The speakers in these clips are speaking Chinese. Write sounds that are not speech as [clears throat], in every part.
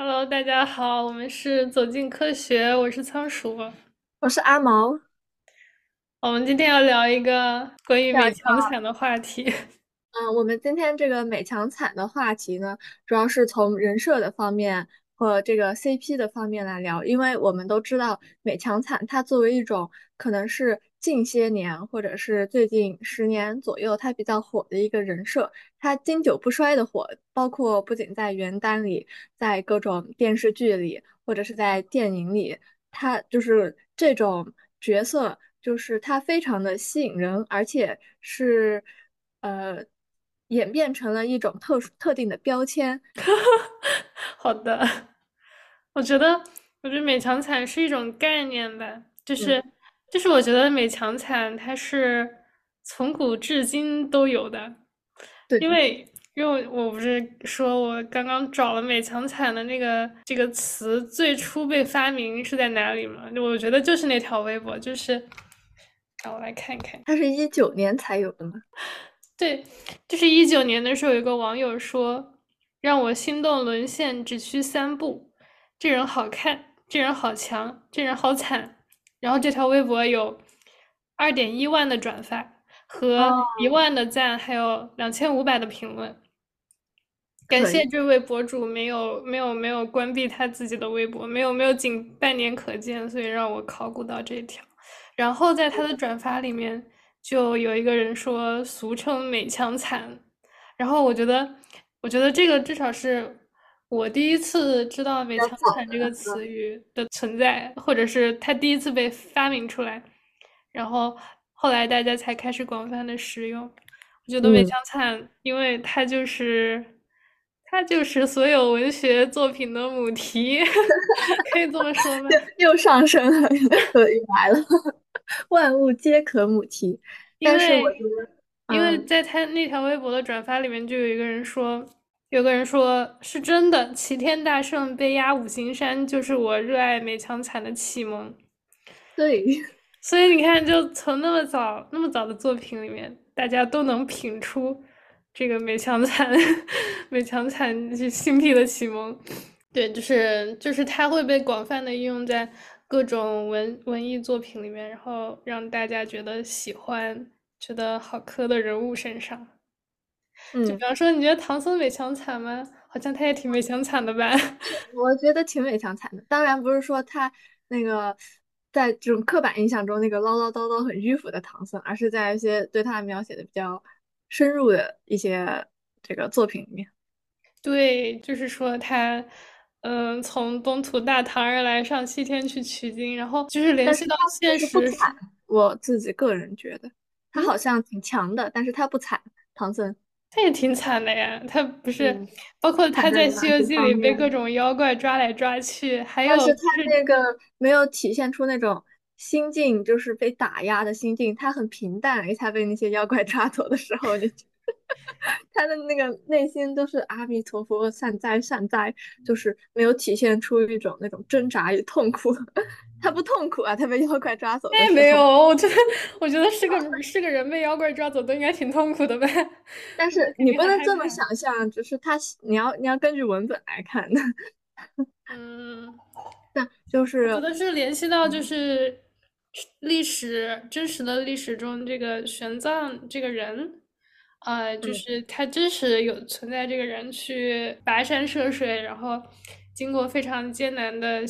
Hello，大家好，我们是走进科学，我是仓鼠。我是阿毛，我们今天要聊一个关于美强惨的话题。[laughs] 嗯，我们今天这个美强惨的话题呢，主要是从人设的方面和这个 CP 的方面来聊，因为我们都知道美强惨它作为一种可能是近些年或者是最近十年左右他比较火的一个人设，他经久不衰的火，包括不仅在原单里，在各种电视剧里或者是在电影里，他就是这种角色，就是他非常的吸引人，而且是。呃，演变成了一种特殊特定的标签。[laughs] 好的，[laughs] 我觉得，我觉得美强惨是一种概念吧，就嗯，是，就是我觉得美强惨它是从古至今都有的，对的，因为因为我不是说我刚刚找了美强惨的那个这个词最初被发明是在哪里嘛？我觉得就是那条微博，就是让我来看看。它是一九年才有的嘛。[laughs] 对，就是一九年的时候，有个网友说，让我心动沦陷只需三步，这人好看，这人好强，这人好惨。然后这条微博有二点一万的转发和哦，一万的赞，还有两千五百的评论。感。谢这位博主没有没有没有关闭他自己的微博，没有没有仅半年可见，所以让我考古到这一条。然后在他的转发里面，就有一个人说俗称“美强惨”，然后我觉得，我觉得这个至少是我第一次知道“美强惨”这个，词语的存在，或者是它第一次被发明出来，然后后来大家才开始广泛的使用。我觉得“美嗯，强惨”，因为它就是它就是所有文学作品的母题，[laughs] 可以这么说吗？又又上升了，又又来了，[laughs] 万物皆可母题。但是我因为觉得，因为嗯，在他那条微博的转发里面，就有一个人说，有个人说是真的，齐天大圣被压五行山就是我热爱美强惨的启蒙。对，[laughs] 所以你看，就从那么早那么早的作品里面，大家都能品出这个美强惨，[laughs] 美强惨是新辟的启蒙。对，就是就是它会被广泛的应用在各种文文艺作品里面，然后让大家觉得喜欢、觉得好磕的人物身上。就比嗯。方说，你觉得唐僧美强惨吗？好像他也挺美强惨的吧？[laughs] 我觉得挺美强惨的。当然不是说他那个在这种刻板印象中那个唠唠叨叨很迂腐的唐僧，而是在一些对他描写的比较深入的一些这个作品里面。对，就是说他，嗯，从东土大唐而来，上西天去取经，然后就是联系到现就是不惨，实，我自己个人觉得他好嗯，像挺强的，但是他不惨，唐僧。他也挺惨的呀。他不是，嗯，包括他惨在在《西游记》里被各？种妖怪抓来抓去，还有但是他就是那个没有体现出那种心境，就是被打压的心境，他很平淡，一下被那些妖怪 [laughs] 抓走的时候，就他的那个内心都是阿弥陀佛，善哉善哉，就是没有体现出一种那种挣扎与痛苦。[laughs] 他不痛苦啊，他被妖怪抓走他也没有。我觉得我觉得是个是个人被妖怪抓走都应该挺痛苦的呗，[laughs] 但是你不能这么。想象，只是他，你要你要根据文本来看的。嗯，[laughs] 那就是我觉是，得是联系到就嗯是历史真实的历史中这个玄奘这个人，啊、就嗯，是他真实有存在这个人去跋山涉水，然后经过非常艰难的，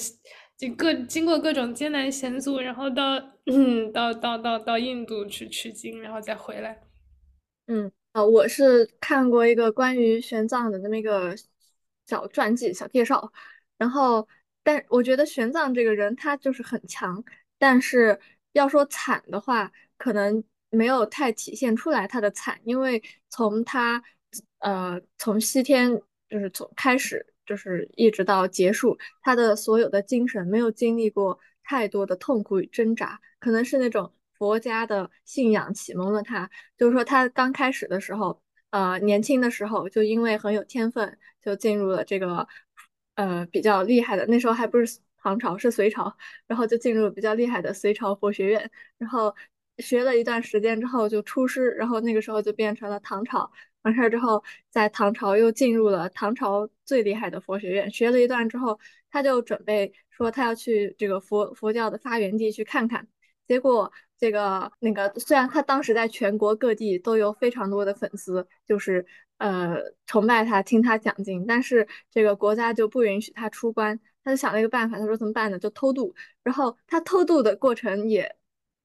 就各经过各种艰难险阻，然后到嗯到到到到印度去取经，然后再回来。嗯，啊，我是看过一个关于玄奘的那么一个小传记、小介绍，然后，但我觉得玄奘这个人他就是很强，但是要说惨的话，可能没有太体现出来他的惨，因为从他呃从西天就是从开始就是一直到结束，他的所有的精神没有经历过太多的痛苦与挣扎，可能是那种佛家的信仰启蒙了他。就是说他刚开始的时候，呃，年轻的时候就因为很有天分，就进入了这个呃比较厉害的，那时候还不是唐朝，是隋朝，然后就进入比较厉害的隋朝佛学院，然后学了一段时间之后就出师，然后那个时候就变成了唐朝。完事儿之后，在唐朝又进入了唐朝最厉害的佛学院，学了一段之后，他就准备说他要去这个佛佛教的发源地去看看。结果这个那个虽然他当时在全国各地都有非常多的粉丝，就是呃崇拜他、听他讲经，但是这个国家就不允许他出关。他就想了一个办法，他说怎么办呢？就偷渡。然后他偷渡的过程也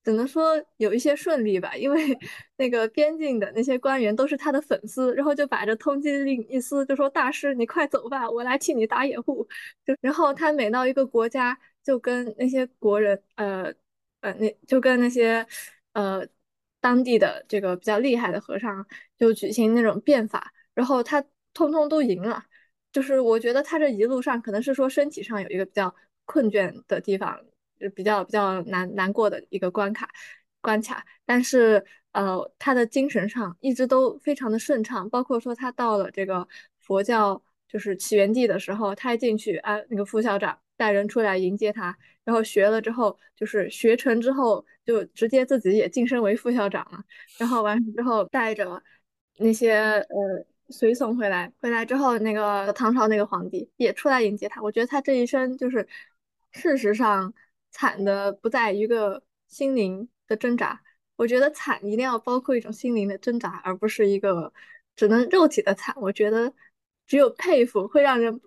只能说有一些顺利吧，因为那个边境的那些官员都是他的粉丝，然后就把这通缉令一撕，就说大师你快走吧，我来替你打掩护。就然后他每到一个国家，就跟那些国人呃。呃，那就跟那些呃当地的这个比较厉害的和尚就举行那种变法，然后他通通都赢了。就是我觉得他这一路上可能是说身体上有一个比较困倦的地方，就比较比较难难过的一个关卡关卡，但是呃他的精神上一直都非常的顺畅，包括说他到了这个佛教就是起源地的时候，他一进去啊，那个副校长带人出来迎接他。然后学了之后，就是学成之后，就直接自己也晋升为副校长了。然后完事之后，带着那些呃随从回来，回来之后，那个唐朝那个皇帝也出来迎接他。我觉得他这一生就是，事实上惨的不在一个心灵的挣扎。我觉得惨一定要包括一种心灵的挣扎，而不是一个只能肉体的惨。我觉得只有佩服会让人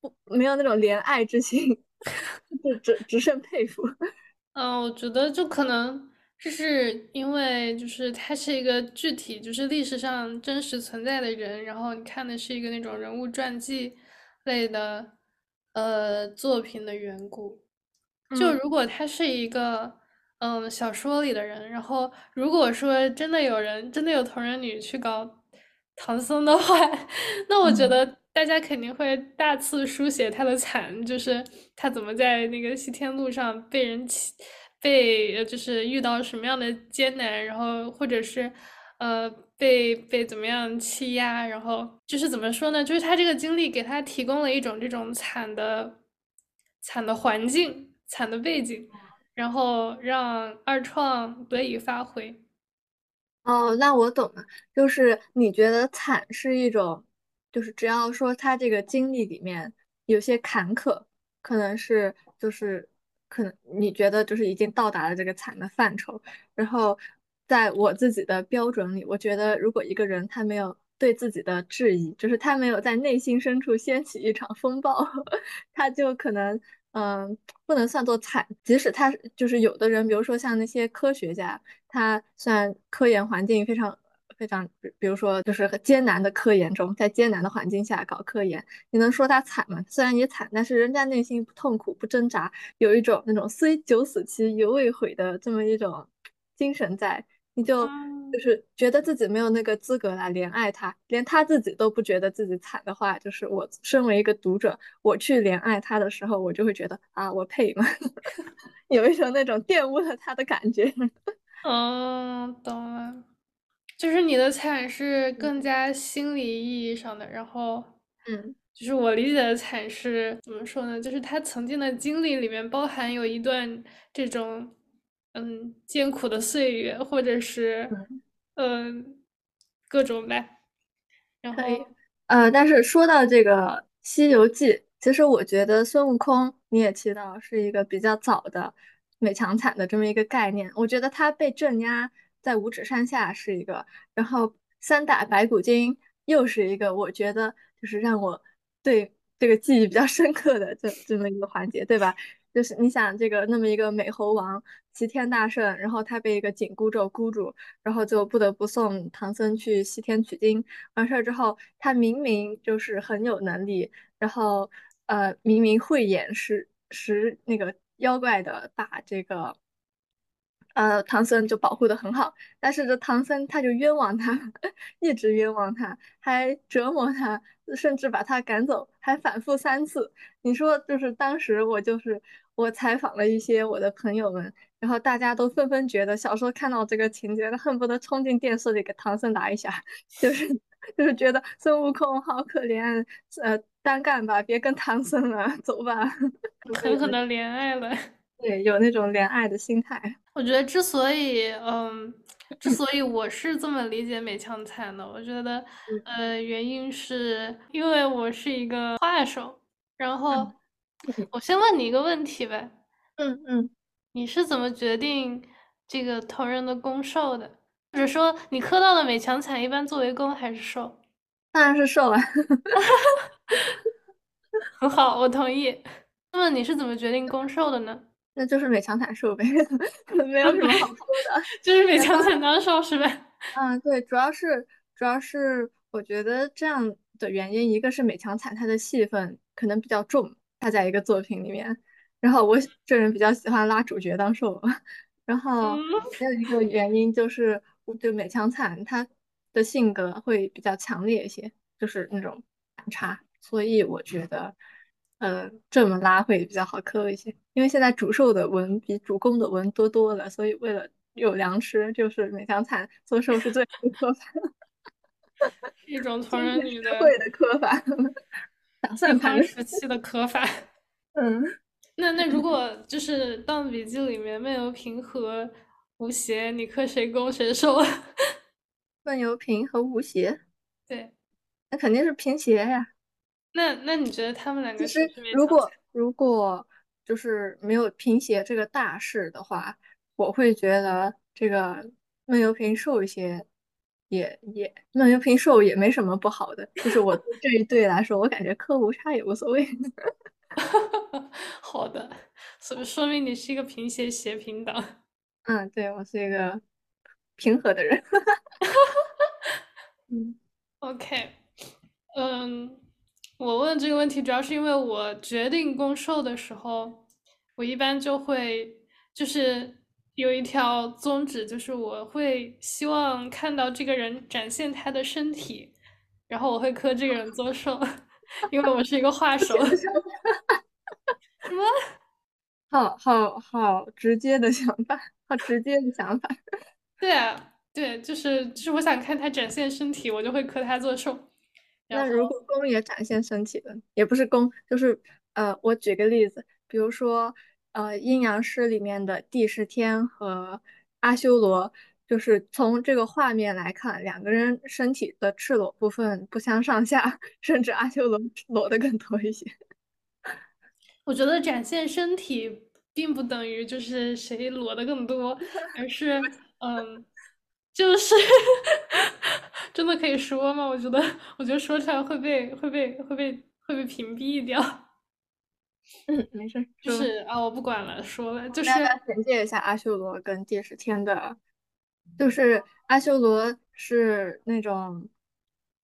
不没有那种怜爱之心。[laughs] 就只只剩佩服。[laughs] 嗯，我觉得就可能就是因为就是他是一个具体就是历史上真实存在的人，然后你看的是一个那种人物传记类的呃作品的缘故。就如果他是一个嗯小说里的人，然后如果说真的有人真的有同人女去搞唐僧的话，[laughs] 那我觉得。大家肯定会大肆书写他的惨，就是他怎么在那个西天路上被人欺，被就是遇到什么样的艰难，然后或者是呃被被怎么样欺压，然后就是怎么说呢？就是他这个经历给他提供了一种这种惨的惨的环境、惨的背景，然后让二创得以发挥。哦，那我懂了，就是你觉得惨是一种。就是只要说他这个经历里面有些坎坷，可能是就是可能你觉得就是已经到达了这个惨的范畴，然后在我自己的标准里，我觉得如果一个人他没有对自己的质疑，就是他没有在内心深处掀起一场风暴，[laughs] 他就可能嗯不能算作惨。即使他就是有的人，比如说像那些科学家，他虽然科研环境非常。非常，比如说，就是艰难的科研中，在艰难的环境下搞科研，你能说他惨吗？虽然也惨，但是人家内心不痛苦、不挣扎，有一种那种虽九死其犹未悔的这么一种精神在，你就就是觉得自己没有那个资格来怜爱他，连他自己都不觉得自己惨的话，就是我身为一个读者，我去怜爱他的时候，我就会觉得啊，我配吗？[laughs] 有一种那种玷污了他的感觉。嗯，懂了。就是你的惨是更加心理意义上的，然后，嗯，就是我理解的惨是怎么说呢？就是他曾经的经历里面包含有一段这种，嗯，艰苦的岁月，或者是，嗯，各种呗。然后，呃，但是说到这个《西游记》，其实我觉得孙悟空你也提到是一个比较早的美强惨的这么一个概念，我觉得他被镇压。在五指山下是一个，然后三打白骨精又是一个，我觉得就是让我对这个记忆比较深刻的这这么一个环节，对吧？就是你想这个那么一个美猴王齐天大圣，然后他被一个紧箍咒箍住，然后就不得不送唐僧去西天取经。完事儿之后，他明明就是很有能力，然后呃明明慧眼识识那个妖怪的，把这个。呃，唐僧就保护的很好，但是这唐僧他就冤枉他，[laughs] 一直冤枉他，还折磨他，甚至把他赶走，还反复三次。你说，就是当时我就是我采访了一些我的朋友们，然后大家都纷纷觉得，小时候看到这个情节，恨不得冲进电视里给唐僧打一下，[laughs] 就是就是觉得孙悟空好可怜，呃，单干吧，别跟唐僧了，走吧，狠狠的怜爱了。[laughs] 对，有那种怜爱的心态。我觉得之所以，嗯，之所以我是这么理解美强惨的，我觉得，嗯呃，原因是因为我是一个画手，然后我先问你一个问题呗，嗯嗯，你是怎么决定这个同人的攻受的？或者说你磕到的美强惨一般作为攻还是受？[laughs] 当然是受啊。[laughs] 很好，我同意。那么你是怎么决定攻受的呢？[laughs] 那就是美强惨受呗，没有什么好说的。就是美强惨当受是呗？嗯，对，主要是主要是我觉得这样的原因，一个是美强惨它的戏份可能比较重，它在一个作品里面，然后我这人比较喜欢拉主角当受，然后嗯，还有一个原因就是，就美强惨他的性格会比较强烈一些，就是那种反差，所以我觉得，呃，这么拉会比较好磕一些。因为现在主受的文比主攻的文多多了，所以为了有粮吃，就是美强惨做受是最好 [laughs] 的磕法，一种同人女的会的磕法，打健算盘。时期的磕法。[laughs] 嗯，那那如果就是《盗墓笔记》里面闷油瓶和吴邪，你磕谁攻谁受？闷油瓶和吴邪，对，那肯定是平邪呀。那那你觉得他们两个谁是美如果？如果就是没有贫血这个大事的话，我会觉得这个闷油瓶瘦一些，也也闷油瓶瘦也没什么不好的。就是我对这一对来说，我感觉磕无差也无所谓。[laughs] 好的，所以说明你是一个平邪邪平党。[laughs] 嗯，对，我是一个平和的人。[laughs] 嗯 OK，嗯，我问这个问题主要是因为我决定攻受的时候，我一般就会就是有一条宗旨，就是我会希望看到这个人展现他的身体，然后我会磕这个人做寿，[laughs] 因为我是一个画手。[laughs] 什么？好好好直接的想法，好直接的想法。[laughs] 对啊，对，就是就是我想看他展现身体，我就会磕他做寿。那如果公也展现身体的，也不是公，就是呃，我举个例子，比如说呃，阴阳师里面的帝释天和阿修罗，就是从这个画面来看，两个人身体的赤裸部分不相上下，[laughs] 甚至阿修罗裸的更多一些。[laughs] 我觉得展现身体并不等于就是谁裸的更多，而是嗯，就是 [laughs] 真的可以说吗？我觉得，我觉得说出来会被会被会被会被屏蔽掉。嗯，没事，就是啊，我不管了，说了，[laughs] 就是那要简介一下阿修罗跟帝释天的？就是阿修罗是那种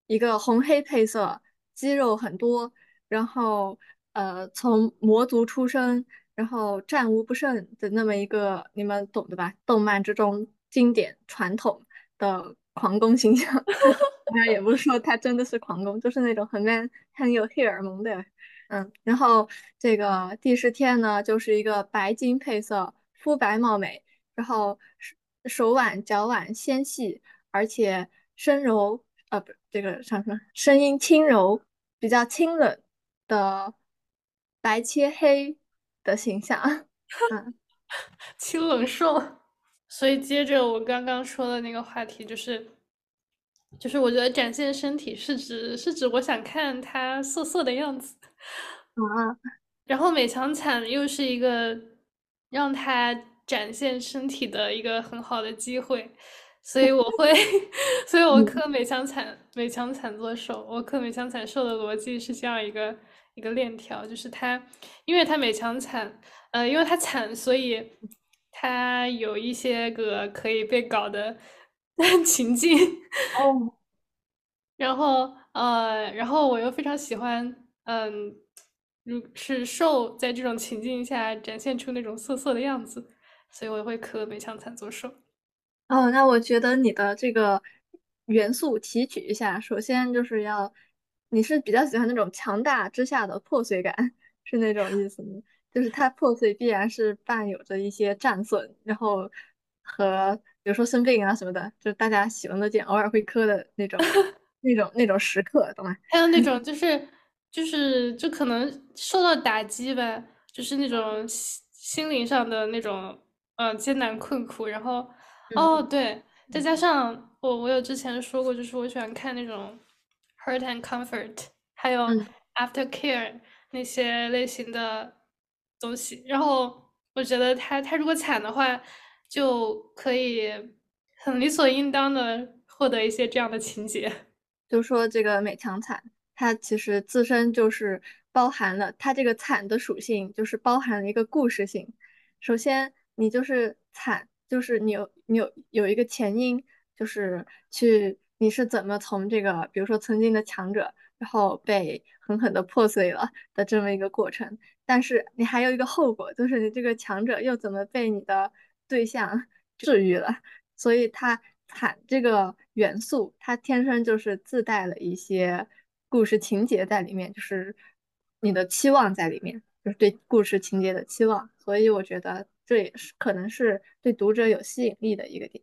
一个红黑配色，肌肉很多，然后呃从魔族出身，然后战无不胜的那么一个，你们懂的吧？动漫之中经典传统的狂攻形象。[laughs] 当然也不是说他真的是狂攻，就是那种很 man、很有荷尔蒙的。嗯，然后这个帝释天呢，就是一个白金配色，肤白貌美，然后手手腕、脚腕纤细，而且声柔，呃，不，这个叫什么？声音轻柔，比较清冷的白切黑的形象。嗯 [laughs] 清冷瘦。所以接着我刚刚说的那个话题，就是就是我觉得展现身体是指是指我想看他色色的样子。啊，然后美强惨又是一个让他展现身体的一个很好的机会，所以我 [laughs] 会，所以我嗯。磕美强惨美强惨做手，我磕美强惨受的逻辑是这样一个一个链条，就是他，因为他美强惨，呃，因为他惨，所以他有一些个可以被搞的 [laughs] 情境，哦，[laughs] 然后呃，然后我又非常喜欢，嗯，如是兽在这种情境下展现出那种瑟瑟的样子，所以我会磕美强惨做兽。哦，那我觉得你的这个元素提取一下，首先就是要，你是比较喜欢那种强大之下的破碎感，是那种意思吗？就是它破碎必然是伴有着一些战损，然后和比如说生病啊什么的，就是大家喜闻乐见，偶尔会磕的那种、[laughs] 那种、那种时刻，懂吗？还有那种 [laughs] 就是就是就可能受到打击吧，就是那种心心灵上的那种嗯艰难困苦，然后哦嗯对，再加上我我有之前说过，就是我喜欢看那种 Hurt and Comfort，还有嗯。Aftercare 那些类型的东西，然后我觉得他他如果惨的话，就可以很理所应当的获得一些这样的情节。就说这个美强惨，它其实自身就是包含了它这个惨的属性，就是包含了一个故事性。首先，你就是惨，就是你有你有有一个前因，就是去你是怎么从这个，比如说曾经的强者，然后被狠狠的破碎了的这么一个过程。但是你还有一个后果，就是你这个强者又怎么被你的对象 [laughs] 治愈了。所以它惨这个元素，它天生就是自带了一些故事情节在里面，就是你的期望在里面，就是对故事情节的期望。所以我觉得这也是可能是对读者有吸引力的一个点。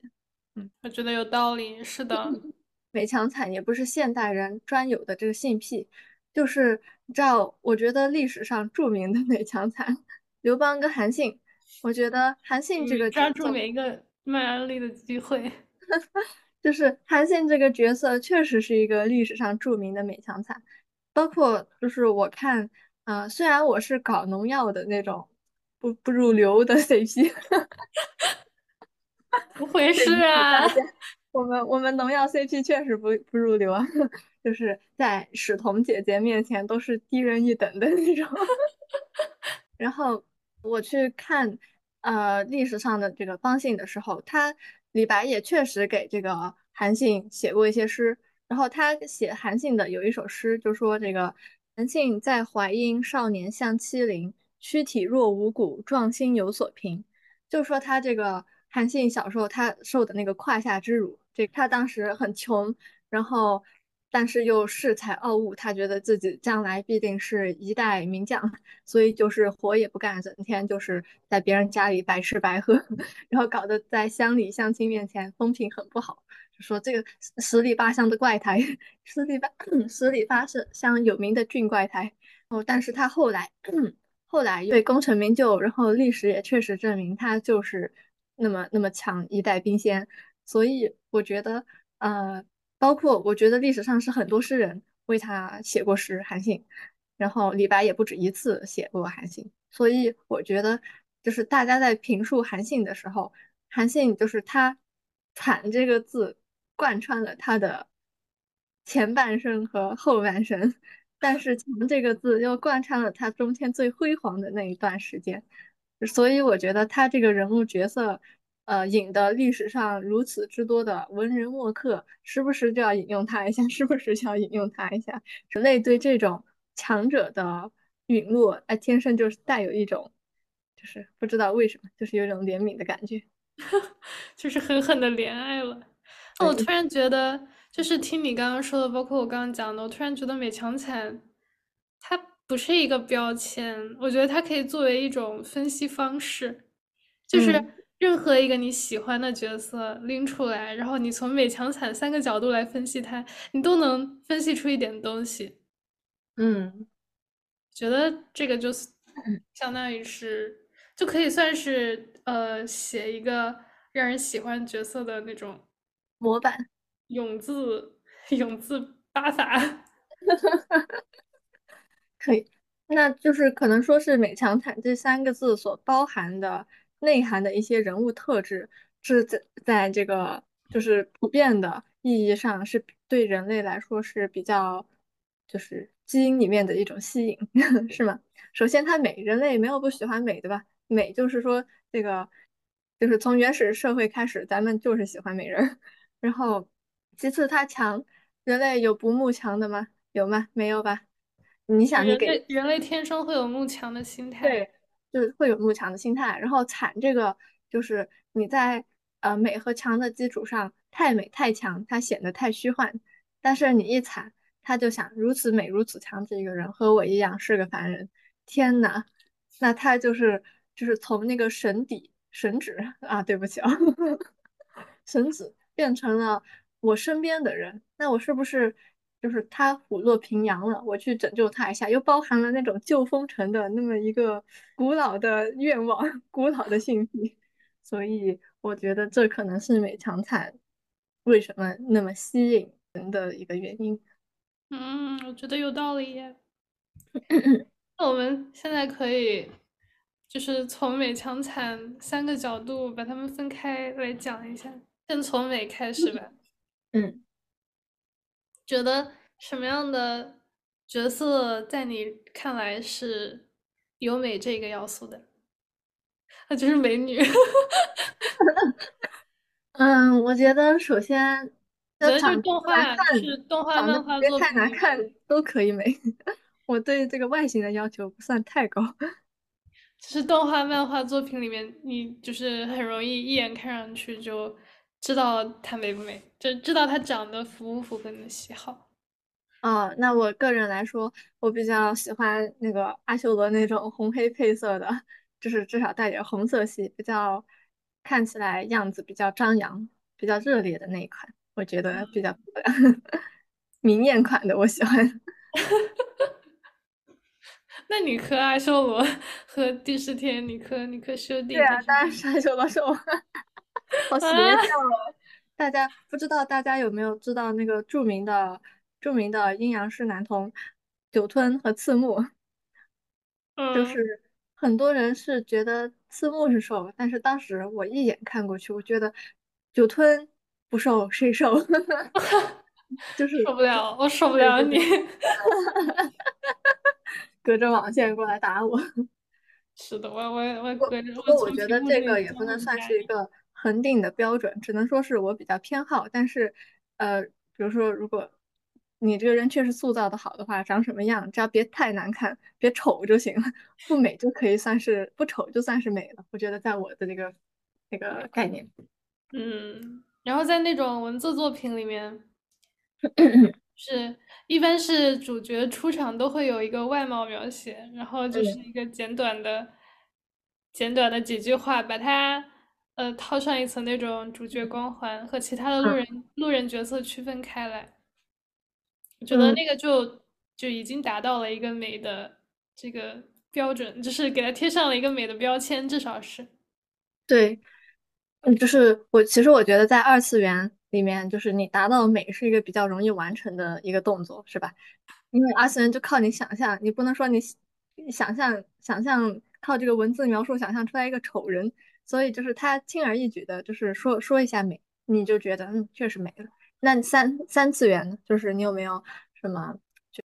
嗯，我觉得有道理，是的。[clears throat] 美强惨也不是现代人专有的这个性癖，就是你知道，我觉得历史上著名的 [laughs] 美强惨，刘邦跟韩信，我觉得韩信这个抓。住每一个卖安利的机会。[laughs] 就是韩信这个角色确实是一个历史上著名的美强惨，包括就是我看，啊、虽然我是搞农药的那种不不入流的 [laughs] CP，[laughs] 不会对是啊？我们我们农药 CP 确实不不入流啊，[laughs] 就是在史彤姐姐面前都是低人一等的那种。然后我去看呃历史上的这个邦信的时候，他李白也确实给这个韩信写过一些诗。然后他写韩信的有一首诗，就说这个韩信在淮阴少年相欺凌，躯体若无骨，壮心有所凭。就说他这个韩信小时候他受的那个胯下之辱，这他当时很穷，然后但是又恃才傲物，他觉得自己将来必定是一代名将，所以就是活也不干，整天就是在别人家里白吃白喝，[laughs] 然后搞得在乡里乡亲面前风评很不好，就说这个十里八乡的怪胎，十里八 [clears throat] 十里八乡有名的俊怪胎。哦，但是他后来 [clears throat] 后来对功成名就，然后历史也确实证明他就是那么那么强一代兵仙，所以我觉得呃。包括我觉得历史上是很多诗人为他写过诗，韩信，然后李白也不止一次写过韩信，所以我觉得就是大家在评述韩信的时候，韩信就是他惨这个字贯穿了他的前半生和后半生，但是强这个字又贯穿了他中间最辉煌的那一段时间，所以我觉得他这个人物角色。呃，引的历史上如此之多的文人墨客，时不时就要引用他一下，[laughs] 时不时就要引用他一下。人类对这种强者的陨落，哎，天生就是带有一种，就是不知道为什么，就是有一种怜悯的感觉。[laughs] 就是狠狠的怜爱了。哦，我突然觉得，就是听你刚刚说的，包括我刚刚讲的，我突然觉得美强惨，它不是一个标签，我觉得它可以作为一种分析方式，就是嗯任何一个你喜欢的角色拎出来，然后你从美强惨三个角度来分析它，你都能分析出一点东西。嗯，觉得这个就是相当于是，就可以算是呃写一个让人喜欢角色的那种模板。永字永字八法。[laughs] 可以，那就是可能说是“美强惨”这三个字所包含的内涵的一些人物特质，是在在这个就是普遍的意义上是对人类来说是比较就是基因里面的一种吸引，[laughs] 是吗？首先，它美，人类没有不喜欢美的吧？美就是说这个就是从原始社会开始，咱们就是喜欢美人儿。然后，其次它强，人类有不慕强的吗？有吗？没有吧？你想，你人给类人类天生会有慕强的心态，对，就是会有慕强的心态，然后惨这个就是你在呃美和强的基础上太美太强，它显得太虚幻，但是你一惨，他就想如此美如此强这个人和我一样是个凡人，天呐，那他就是就是从那个神底神旨啊，对不起啊，[laughs] 神子变成了我身边的人，那我是不是就是他虎落平阳了？我去拯救他一下，又包含了那种旧风尘的那么一个古老的愿望、古老的信息，所以我觉得这可能是美强惨为什么那么吸引人的一个原因。嗯，我觉得有道理耶。[clears throat] 那我们现在可以就是从美强惨三个角度把它们分开来讲一下。先从美开始吧。嗯，觉得什么样的角色在你看来是有美这个要素的？那就是美女。[laughs] 嗯，我觉得首先 [laughs] 觉得就是动画，就是动画、漫画别太作品里面难看都可以美。[laughs] 我对这个外形的要求不算太高。就是动画、漫画作品里面，你就是很容易一眼看上去就知道她美不美，就知道她长得符不符合你的喜好。哦，那我个人来说，我比较喜欢那个阿修罗那种红黑配色的，就是至少带点红色系，比较看起来样子比较张扬、比较热烈的那一款，我觉得比较。[laughs] 明艳款的我喜欢。[laughs] 那你磕阿修罗 [laughs] 和第十天，你磕你磕修帝，对啊，当然是阿修罗是我，[laughs] 好邪啊，教哦！大家不知道大家有没有知道那个著名的著名的阴阳师男童酒吞和次木？[laughs] 就嗯，是很多人是觉得刺木是瘦，但是当时我一眼看过去，我觉得酒吞不瘦谁瘦？[laughs] 就是受不了，我受不了你。隔着网线过来打我。是的，我我我不隔着我不过我觉得这个也不能算。是一个恒定的标准，只能说是我比较偏好。但是，呃，比如说，如果你这个人确实塑造的好的话，长什么样，只要别太难看，别丑就行了，不美就可以算是不丑就算是美了。我觉得在我的这个那个概念。嗯，然后在那种文字作品里面，[laughs] 是一般是主角出场都会有一个外貌描写，然后就是嗯一个简短的、简短的几句话，把它呃套上一层那种主角光环，和其他的路嗯人路人角色区分开来。我觉得嗯，那个就就已经达到了一个美的这个标准，就是给它贴上了一个美的标签，至少是。对，嗯，就是我其实我觉得在二次元里面，就是你达到美是一个比较容易完成的一个动作，是吧？因为二次元就靠你想象，你不能说你想象想象靠这个文字描述想象出来一个丑人，所以就是他轻而易举的，就是说说一下美，你就觉得嗯确实美了。那三三次元呢？就是你有没有什么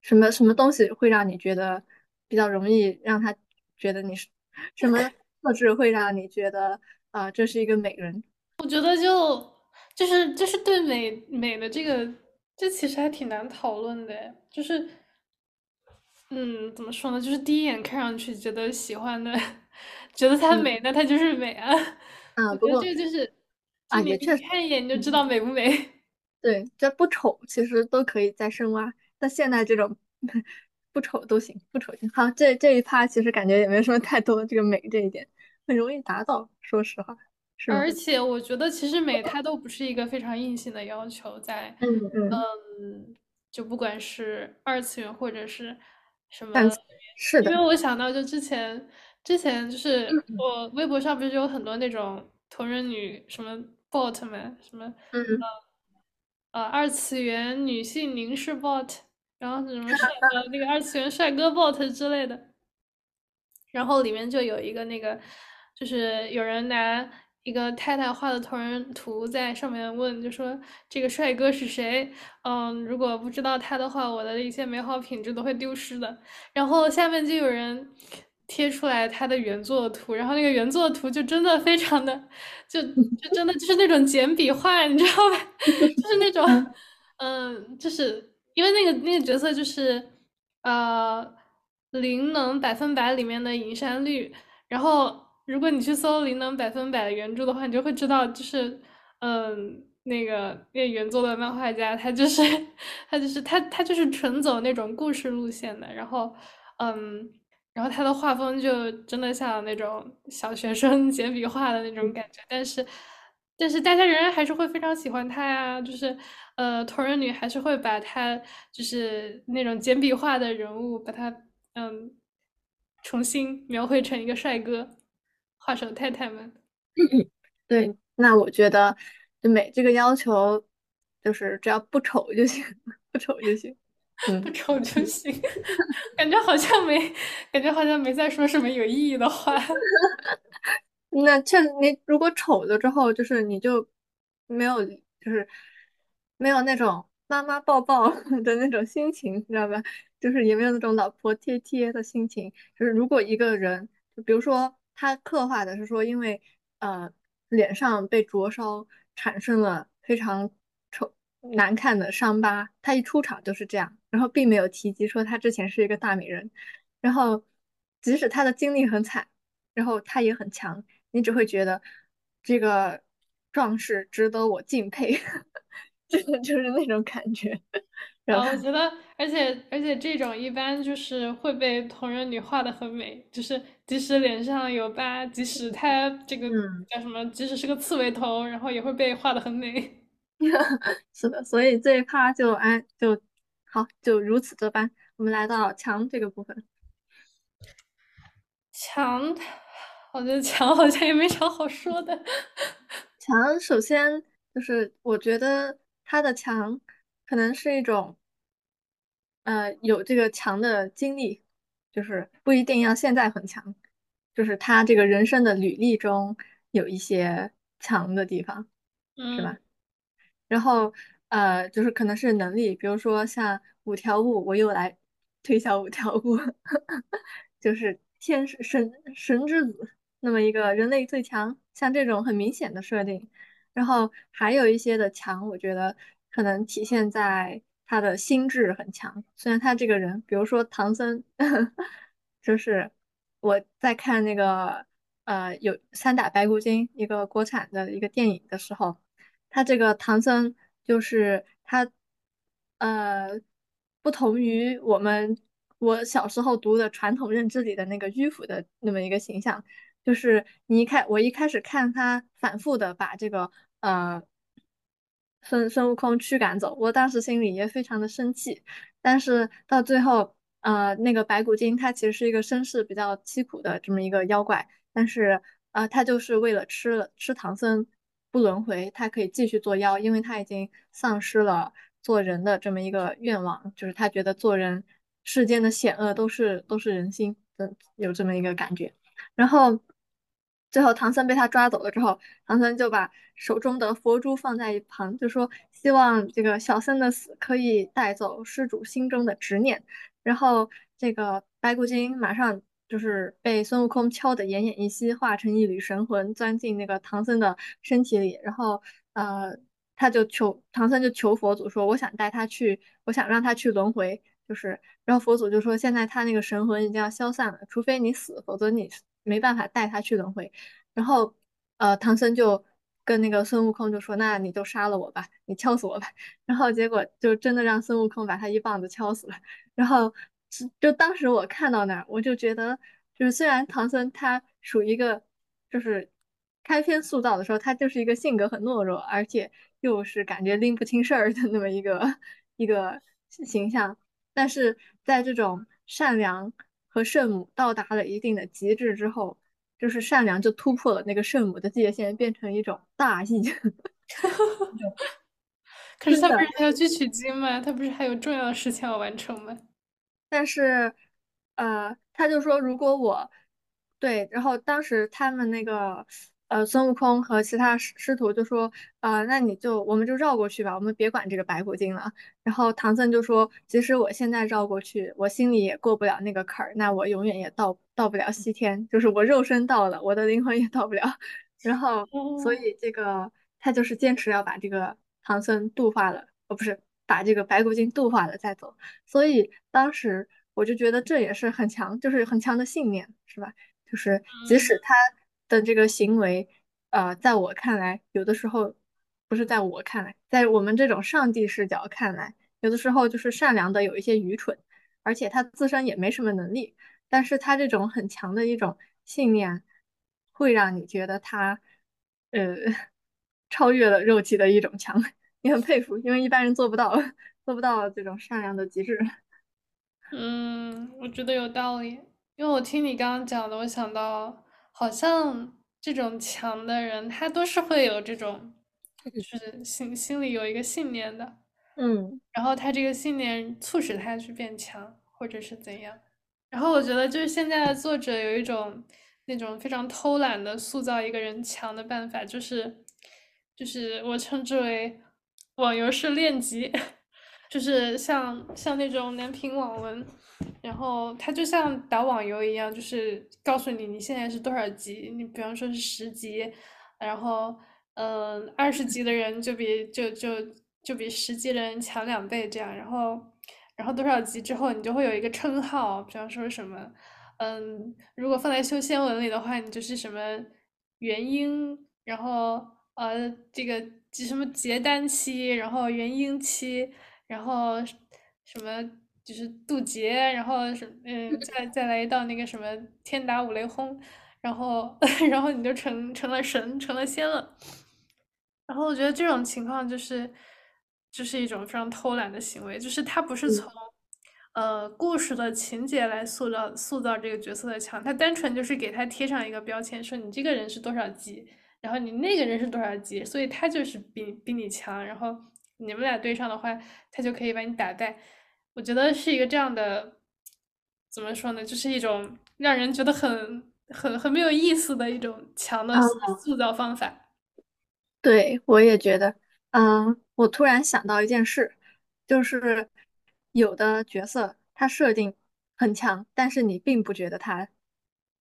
什么什么东西会让你觉得比较容易让他觉得你是什么特质会让你觉得啊、这是一个美人？我觉得就就是就是对美美的这个，这其实还挺难讨论的，就是嗯，怎么说呢？就是第一眼看上去觉得喜欢的，觉得它嗯美，那它就是美啊。啊，我觉得不过这个就是，啊你你也确实。看一眼你就知嗯道美不美。[laughs] 对，这不丑其实都可以再深挖。那现在这种不丑都行，不丑行。好，这这一趴其实感觉也没什么太多这个美这一点，很容易达到，说实话，是？而且我觉得其实美它都不是一个非常硬性的要求，在嗯嗯，嗯，就不管是二次元或者是什么，是的，因为我想到就之前之前就是我微博上不是有很多那种同人女什么 bot 嘛，什么嗯呃二次元女性凝视 bot，然后什么帅哥 [laughs] 那个二次元帅哥 bot 之类的。然后里面就有一个那个，就是有人拿一个太太画的同人图在上面问，就说这个帅哥是谁？嗯，如果不知道他的话，我的一些美好品质都会丢失的。然后下面就有人贴出来他的原作图，然后那个原作图就真的非常的，就 [laughs] 就真的就是那种简笔画，你知道吧？[laughs] 就是那种，嗯嗯，就是因为那个那个角色就是呃灵能百分百里面的隐山绿，然后如果你去搜灵能百分百的原著的话，你就会知道，就是嗯那个那个原作的漫画家，他就是他就是他他就是纯走那种故事路线的，然后嗯。然后他的画风就真的像那种小学生 [laughs] 简笔画的那种感觉，但是，但是大家仍然还是会非常喜欢他呀，就是呃，同人女还是会把他就是那种简笔画的人物，把他嗯重新描绘成一个帅哥，画手太太们。对，那我觉得就美这个要求，就是只要不丑就行，[laughs] 不丑就行。不嗯，丑就 [laughs] 行，感觉好像没，感觉好像没在说什么有意义的话。[laughs] 那确实，你如果丑了之后，就是你就没有，就是没有那种妈妈抱抱 [laughs] 的那种心情，你知道吧？就是也没有那种老婆贴贴的心情。就是如果一个人，就比如说他刻画的是说，因为呃脸上被灼烧产生了非常丑难看的伤疤，他一出场就是这样，然后并没有提及说他之前是一个大美人，然后即使他的经历很惨，然后他也很强。你只会觉得这个壮士值得我敬佩，真 [laughs] 的就是那种感觉。然啊，后，我觉得，而且而且这种一般就是会被同人女画的很美，就是即使脸上有疤，即使她这个嗯，叫什么，即使是个刺猬头，然后也会被画的很美。[laughs] 是的，所以这一趴就安就好，就如此这般。我们来到强这个部分，强，我觉得强好像也没啥好说的。[laughs] 强首先就是我觉得他的强可能是一种呃有这个强的经历，就是不一定要现在很强，就是他这个人生的履历中有一些强的地方，是嗯，吧？然后呃，就是可能是能力，比如说像五条悟，我又来推销五条悟，[laughs] 就是天神神之子那么一个人类最强，像这种很明显的设定。然后还有一些的强，我觉得可能体现在他的心智很强。虽然他这个人，比如说唐僧，[laughs] 就是我在看那个呃有《三打白骨精》一个国产的一个电影的时候。他这个唐僧就是他，呃，不同于我们我小时候读的传统认知里的那个迂腐的那么一个形象，就是你一开我一开始看他反复的把这个呃孙孙悟空驱赶走，我当时心里也非常的生气，但是到最后，呃，那个白骨精它其实是一个身世比较凄苦的这么一个妖怪，但是呃，他就是为了吃了吃唐僧不轮回，他可以继续做妖，因为他已经丧失了做人的这么一个愿望，就是他觉得做人世间的险恶都是都是人心，的，有这么一个感觉。然后最后唐僧被他抓走了之后，唐僧就把手中的佛珠放在一旁，就说希望这个小僧的死可以带走施主心中的执念。然后这个白骨精马上就是被孙悟空敲得奄奄一息，化成一缕神魂钻进那个唐僧的身体里，然后呃，他就求唐僧就求佛祖说，我想带他去，我想让他去轮回。就是，然后佛祖就说，现在他那个神魂已经要消散了，除非你死，否则你没办法带他去轮回。然后，呃，唐僧就跟那个孙悟空就说：“那你就杀了我吧，你敲死我吧。[laughs] ”然后结果就真的让孙悟空把他一棒子敲死了。然后就当时我看到那儿，我就觉得，就是虽然唐僧他属于一个，就是开篇塑造的时候，他就是一个性格很懦弱，而且又是感觉拎不清事儿的那么一个一个形象，但是在这种善良和圣母到达了一定的极致之后。就是善良就突破了那个圣母的界限，变成一种大义。[laughs] 可是他不是，还要去取经吗？他不是还有重要的事情要完成吗？但是，呃，他就说，如果我对，然后当时他们那个呃孙悟空和其他师师徒就说，呃，那你就我们就绕过去吧，我们别管这个白骨精了。然后唐僧就说，即使我现在绕过去，我心里也过不了那个坎儿，那我永远也到到不了西天，就是我肉身到了，我的灵魂也到不了。然后，所哦，以这个他就是坚持要把这个唐僧度化了，哦，不是把这个白骨精度化了再走。所以当时我就觉得这也是很强，就是很强的信念，是吧？就是即嗯，使他的这个行为，呃，在我看来，有的时候不是在我看来，在我们这种上帝视角看来，有的时候就是善良的有一些愚蠢，而且他自身也没什么能力，但是他这种很强的一种信念，会让你觉得他，呃，[laughs] 超越了肉体的一种强，你很佩服，因为一般人做不到，做不到这种善良的极致。嗯，我觉得有道理，因为我听你刚刚讲的，我想到好像这种强的人，他都是会有这种 [laughs] 就是心心里有一个信念的，嗯然后他这个信念促使他去变强，或者是怎样。然后我觉得就是现在的作者有一种那种非常偷懒的塑造一个人强的办法，就是就是我称之为网游是练级，就是像像那种男频网文，然后它就像打网游一样，就是告诉你你现在是多少级，你比方说是十级，然后嗯二十级的人就比就就就比十级的人强两倍这样，然后然后多少级之后你就会有一个称号，比方说什么嗯如果放在修仙文里的话，你就是什么元婴，然后呃这个什么结丹期，然后元婴期。然后什么就是渡劫，然后什嗯，再 [laughs] 再来一道那个什么天打五雷轰，然后 [laughs] 然后你就成成了神，成了仙了。然后我觉得这种情况就是就是一种非常偷懒的行为，就是他不是从嗯呃故事的情节来塑造塑造这个角色的强，他单纯就是给他贴上一个标签，说你这个人是多少级，然后你那个人是多少级，所以他就是比比你强，然后你们俩对上的话，他就可以把你打败。我觉得是一个这样的，怎么说呢，就是一种让人觉得很很很没有意思的一种强的塑造方法。对，我也觉得。嗯，我突然想到一件事，就是有的角色他设定很强，但是你并不觉得他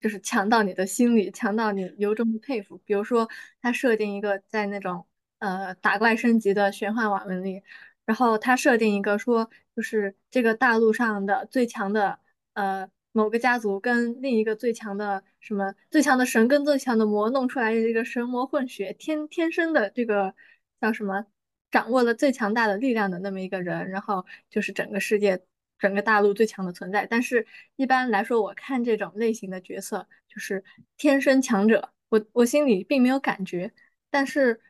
就是强到你的心里，强到你由衷的佩服。比如说，他设定一个在那种呃打怪升级的玄幻网文里，然后他设定一个说，就是这个大陆上的最强的呃某个家族跟另一个最强的什么最强的神跟最强的魔弄出来的这个神魔混血，天天生的这个叫什么，掌握了最强大的力量的那么一个人，然后就是整个世界。整个大陆最强的存在，但是一般来说，我看这种类型的角色，就是天生强者，我我心里并没有感觉，但是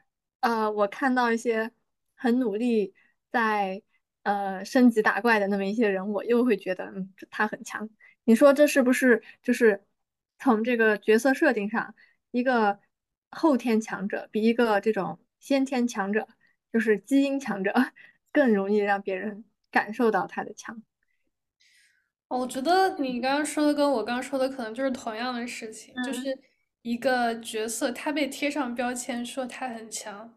呃，我看到一些很努力在呃升级打怪的那么一些人，我又会觉得，嗯，他很强。你说这是不是就是从这个角色设定上，一个后天强者比一个这种先天强者，就是基因强者，[laughs] 更容易让别人感受到他的强？哦我觉得你刚刚说的跟我刚刚说的可能就是同样的事情，就嗯。是一个角色他被贴上标签说他很强，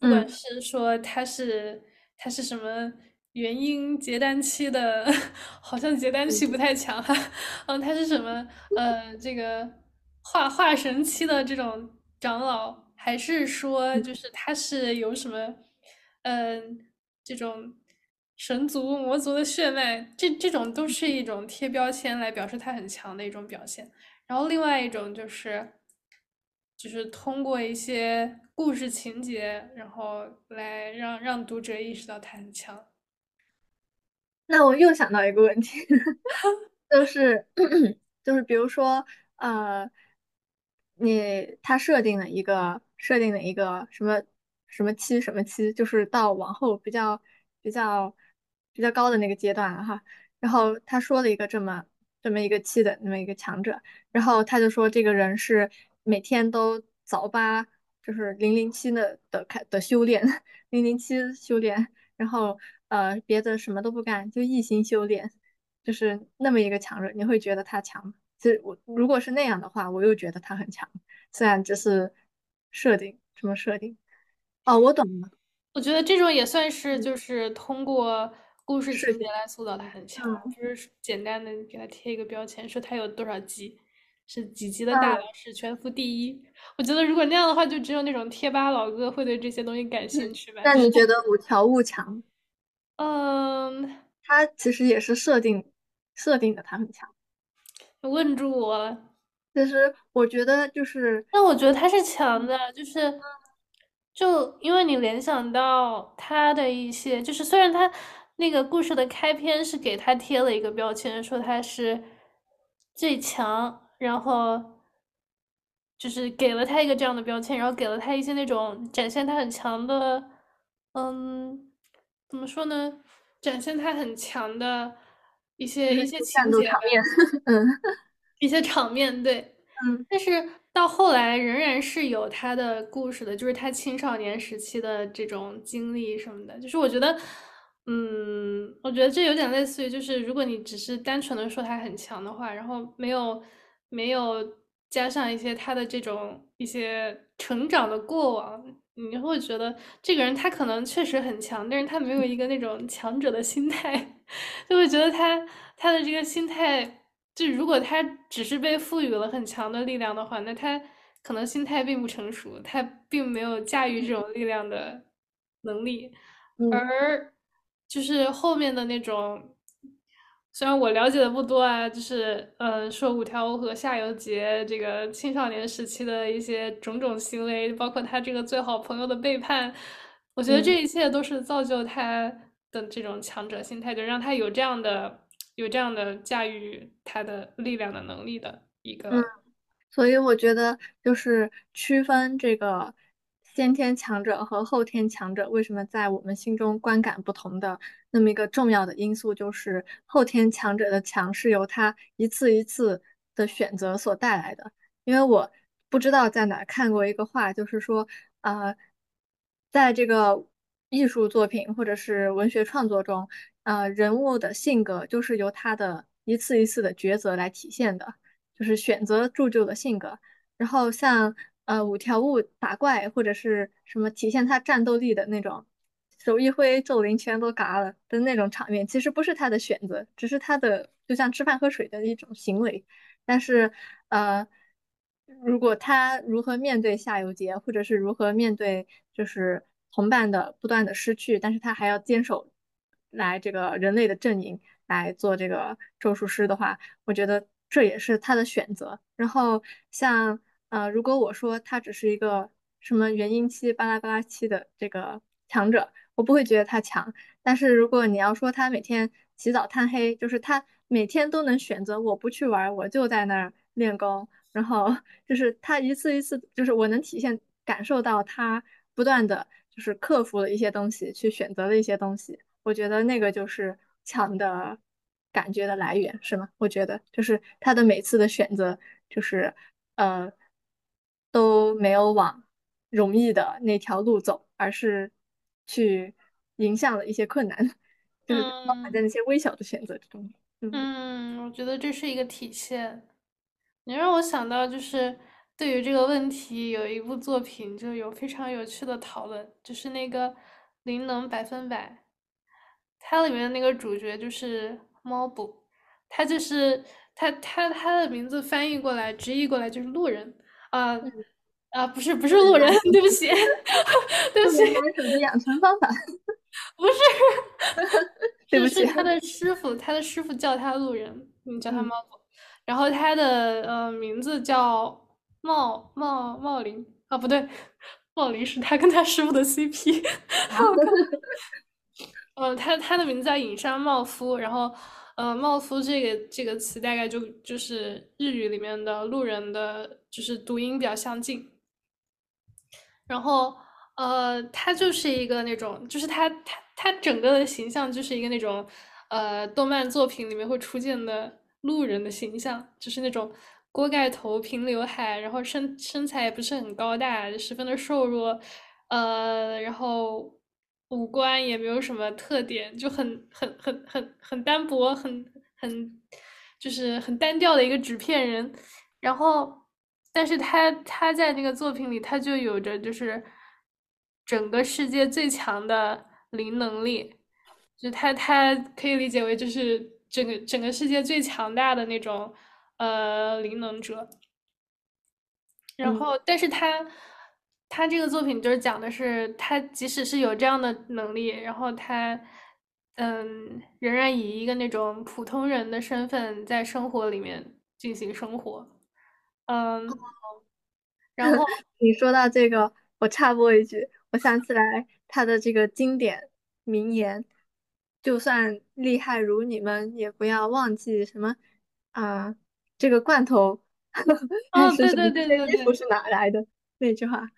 不管嗯。是说他是他是什么元婴结丹期的，[laughs] 好像结丹期嗯不太强哈，嗯，他是什么 [laughs] 呃这个化化神期的这种长老，还是说嗯。就是他是有什么嗯、这种神族、魔族的血脉，这这种都是一种贴标签来表示他很强的一种表现。然后另外一种就是，就是通过一些故事情节，然后来让让读者意识到他很强。那我又想到一个问题，[laughs] 就是 [coughs] 就是比如说，呃，你他设定了一个设定了一个什么什么期什么期，就是到往后比较比较比较高的那个阶段了哈。然后他说了一个这么这么一个期的那么一个强者，然后他就说这个人是每天都早八，就是零零七的的开的修炼，零零七修炼，然后呃别的什么都不干，就一心修炼。就是那么一个强者，你会觉得他强吗？其实我如果是那样的话，我又觉得他很强，虽然只是设定，什么设定？哦，我懂了，我觉得这种也算是嗯，就是通过故事情节，来塑造他很强，嗯就是简单的给他贴一个标签，说他有多少级，是几级的大嗯佬，是全服第一。我觉得如果那样的话，就只有那种贴吧老哥会对这些东西感兴嗯。趣吧。那你觉得五条悟强，嗯，他其实也是设定设定的他很强。问住我了。其实我觉得就是但我觉得他是强的，就是就因为你联想到他的一些，就是虽然他那个故事的开篇是给他贴了一个标签，说他是最强，然后就是给了他一个这样的标签，然后给了他一些那种展现他很强的，嗯，怎么说呢？展现他很强的一些一些情节嗯 [laughs] 一些场面，对。嗯但是到后来仍然是有他的故事的，就是他青少年时期的这种经历什么的。就是我觉得，嗯，我觉得这有点类似于，就是如果你只是单纯的说他很强的话，然后没有没有加上一些他的这种一些成长的过往，你会觉得这个人他可能确实很强，但是他没有一个那种强者的心态，[laughs] 就会觉得他他的这个心态。就如果他只是被赋予了很强的力量的话，那他可能心态并不成熟，他并没有驾驭这种力量的能力。嗯而就是后面的那种，虽然我了解的不多啊，就是呃，说五条悟和夏油杰这个青少年时期的一些种种行为，包括他这个最好朋友的背叛，我觉得嗯这一切都是造就他的这种强者心态，就让他有这样的。有这样的驾驭他的力量的能力的一嗯。个，所以我觉得就是区分这个先天强者和后天强者，为什么在我们心中观感不同的那么一个重要的因素，就是后天强者的强是由他一次一次的选择所带来的。因为我不知道在哪看过一个话，就是说，呃，在这个艺术作品或者是文学创作中，呃，人物的性格就是由他的一次一次的抉择来体现的。就是选择铸就的性格。然后像呃五条悟打怪或者是什么体现他战斗力的那种，手一挥咒灵全都嘎了的那种场面，其实不是他的选择，只是他的就像吃饭喝水的一种行为。但是呃，如果他如何面对夏油杰，或者是如何面对就是同伴的不断的失去，但是他还要坚守来这个人类的阵营来做这个咒术师的话，我觉得这也是他的选择。然后像呃，如果我说他只是一个什么元婴期巴拉巴拉期的这个强者，我不会觉得他强。但是如果你要说他每天起早贪黑，就是他每天都能选择我不去玩我就在那儿练功，然后就是他一次一次，就是我能体现感受到他不断的就是克服了一些东西，去选择了一些东西。我觉得那个就是强的感觉的来源，是吗？我觉得就是他的每次的选择，就是呃都没有往容易的那条路走，而是去迎向了一些困难，就是包含在嗯那些微小的选择之中。嗯嗯，我觉得这是一个体现。你让我想到，就是对于这个问题，有一部作品就有非常有趣的讨论，就是那个《灵能百分百》，它里面的那个主角就是猫补，他就是他他他的名字翻译过来直译过来就是路人啊嗯，啊，不是不是路人对不起对不起，养成方法，不是。[laughs] 对不起。他的师傅，他的师傅叫他路人，你，叫他嗯，猫狗。然后他的呃名字叫茂茂茂林啊，不对，茂林是他跟他师傅的 CP。[laughs] 嗯，[laughs] 呃，他他的名字叫隐山茂夫，然后呃，茂夫这个这个词大概就就是日语里面的路人的，就是读音比较相近。然后呃，他就是一个那种，就是他他他整个的形象就是一个那种呃，动漫作品里面会出现的路人的形象，就是那种锅盖头、平刘海，然后身身材也不是很高大，十分的瘦弱，呃，然后五官也没有什么特点，就很很很很很单薄，很很就是很单调的一个纸片人。然后，但是他他在那个作品里，他就有着就是整个世界最强的灵能力，就他他可以理解为就是整个整个世界最强大的那种呃灵能者。然嗯后，但是他他这个作品就是讲的是，他即使是有这样的能力，然后他嗯，仍然以一个那种普通人的身份在生活里面进行生活，嗯，然后 [laughs] 你说到这个，我插播一句，我想起来他的这个经典名言：就算厉害如你们，也不要忘记什么啊、这个罐头哦？[laughs] 对对对对对件衣服是哪来的？那句话忘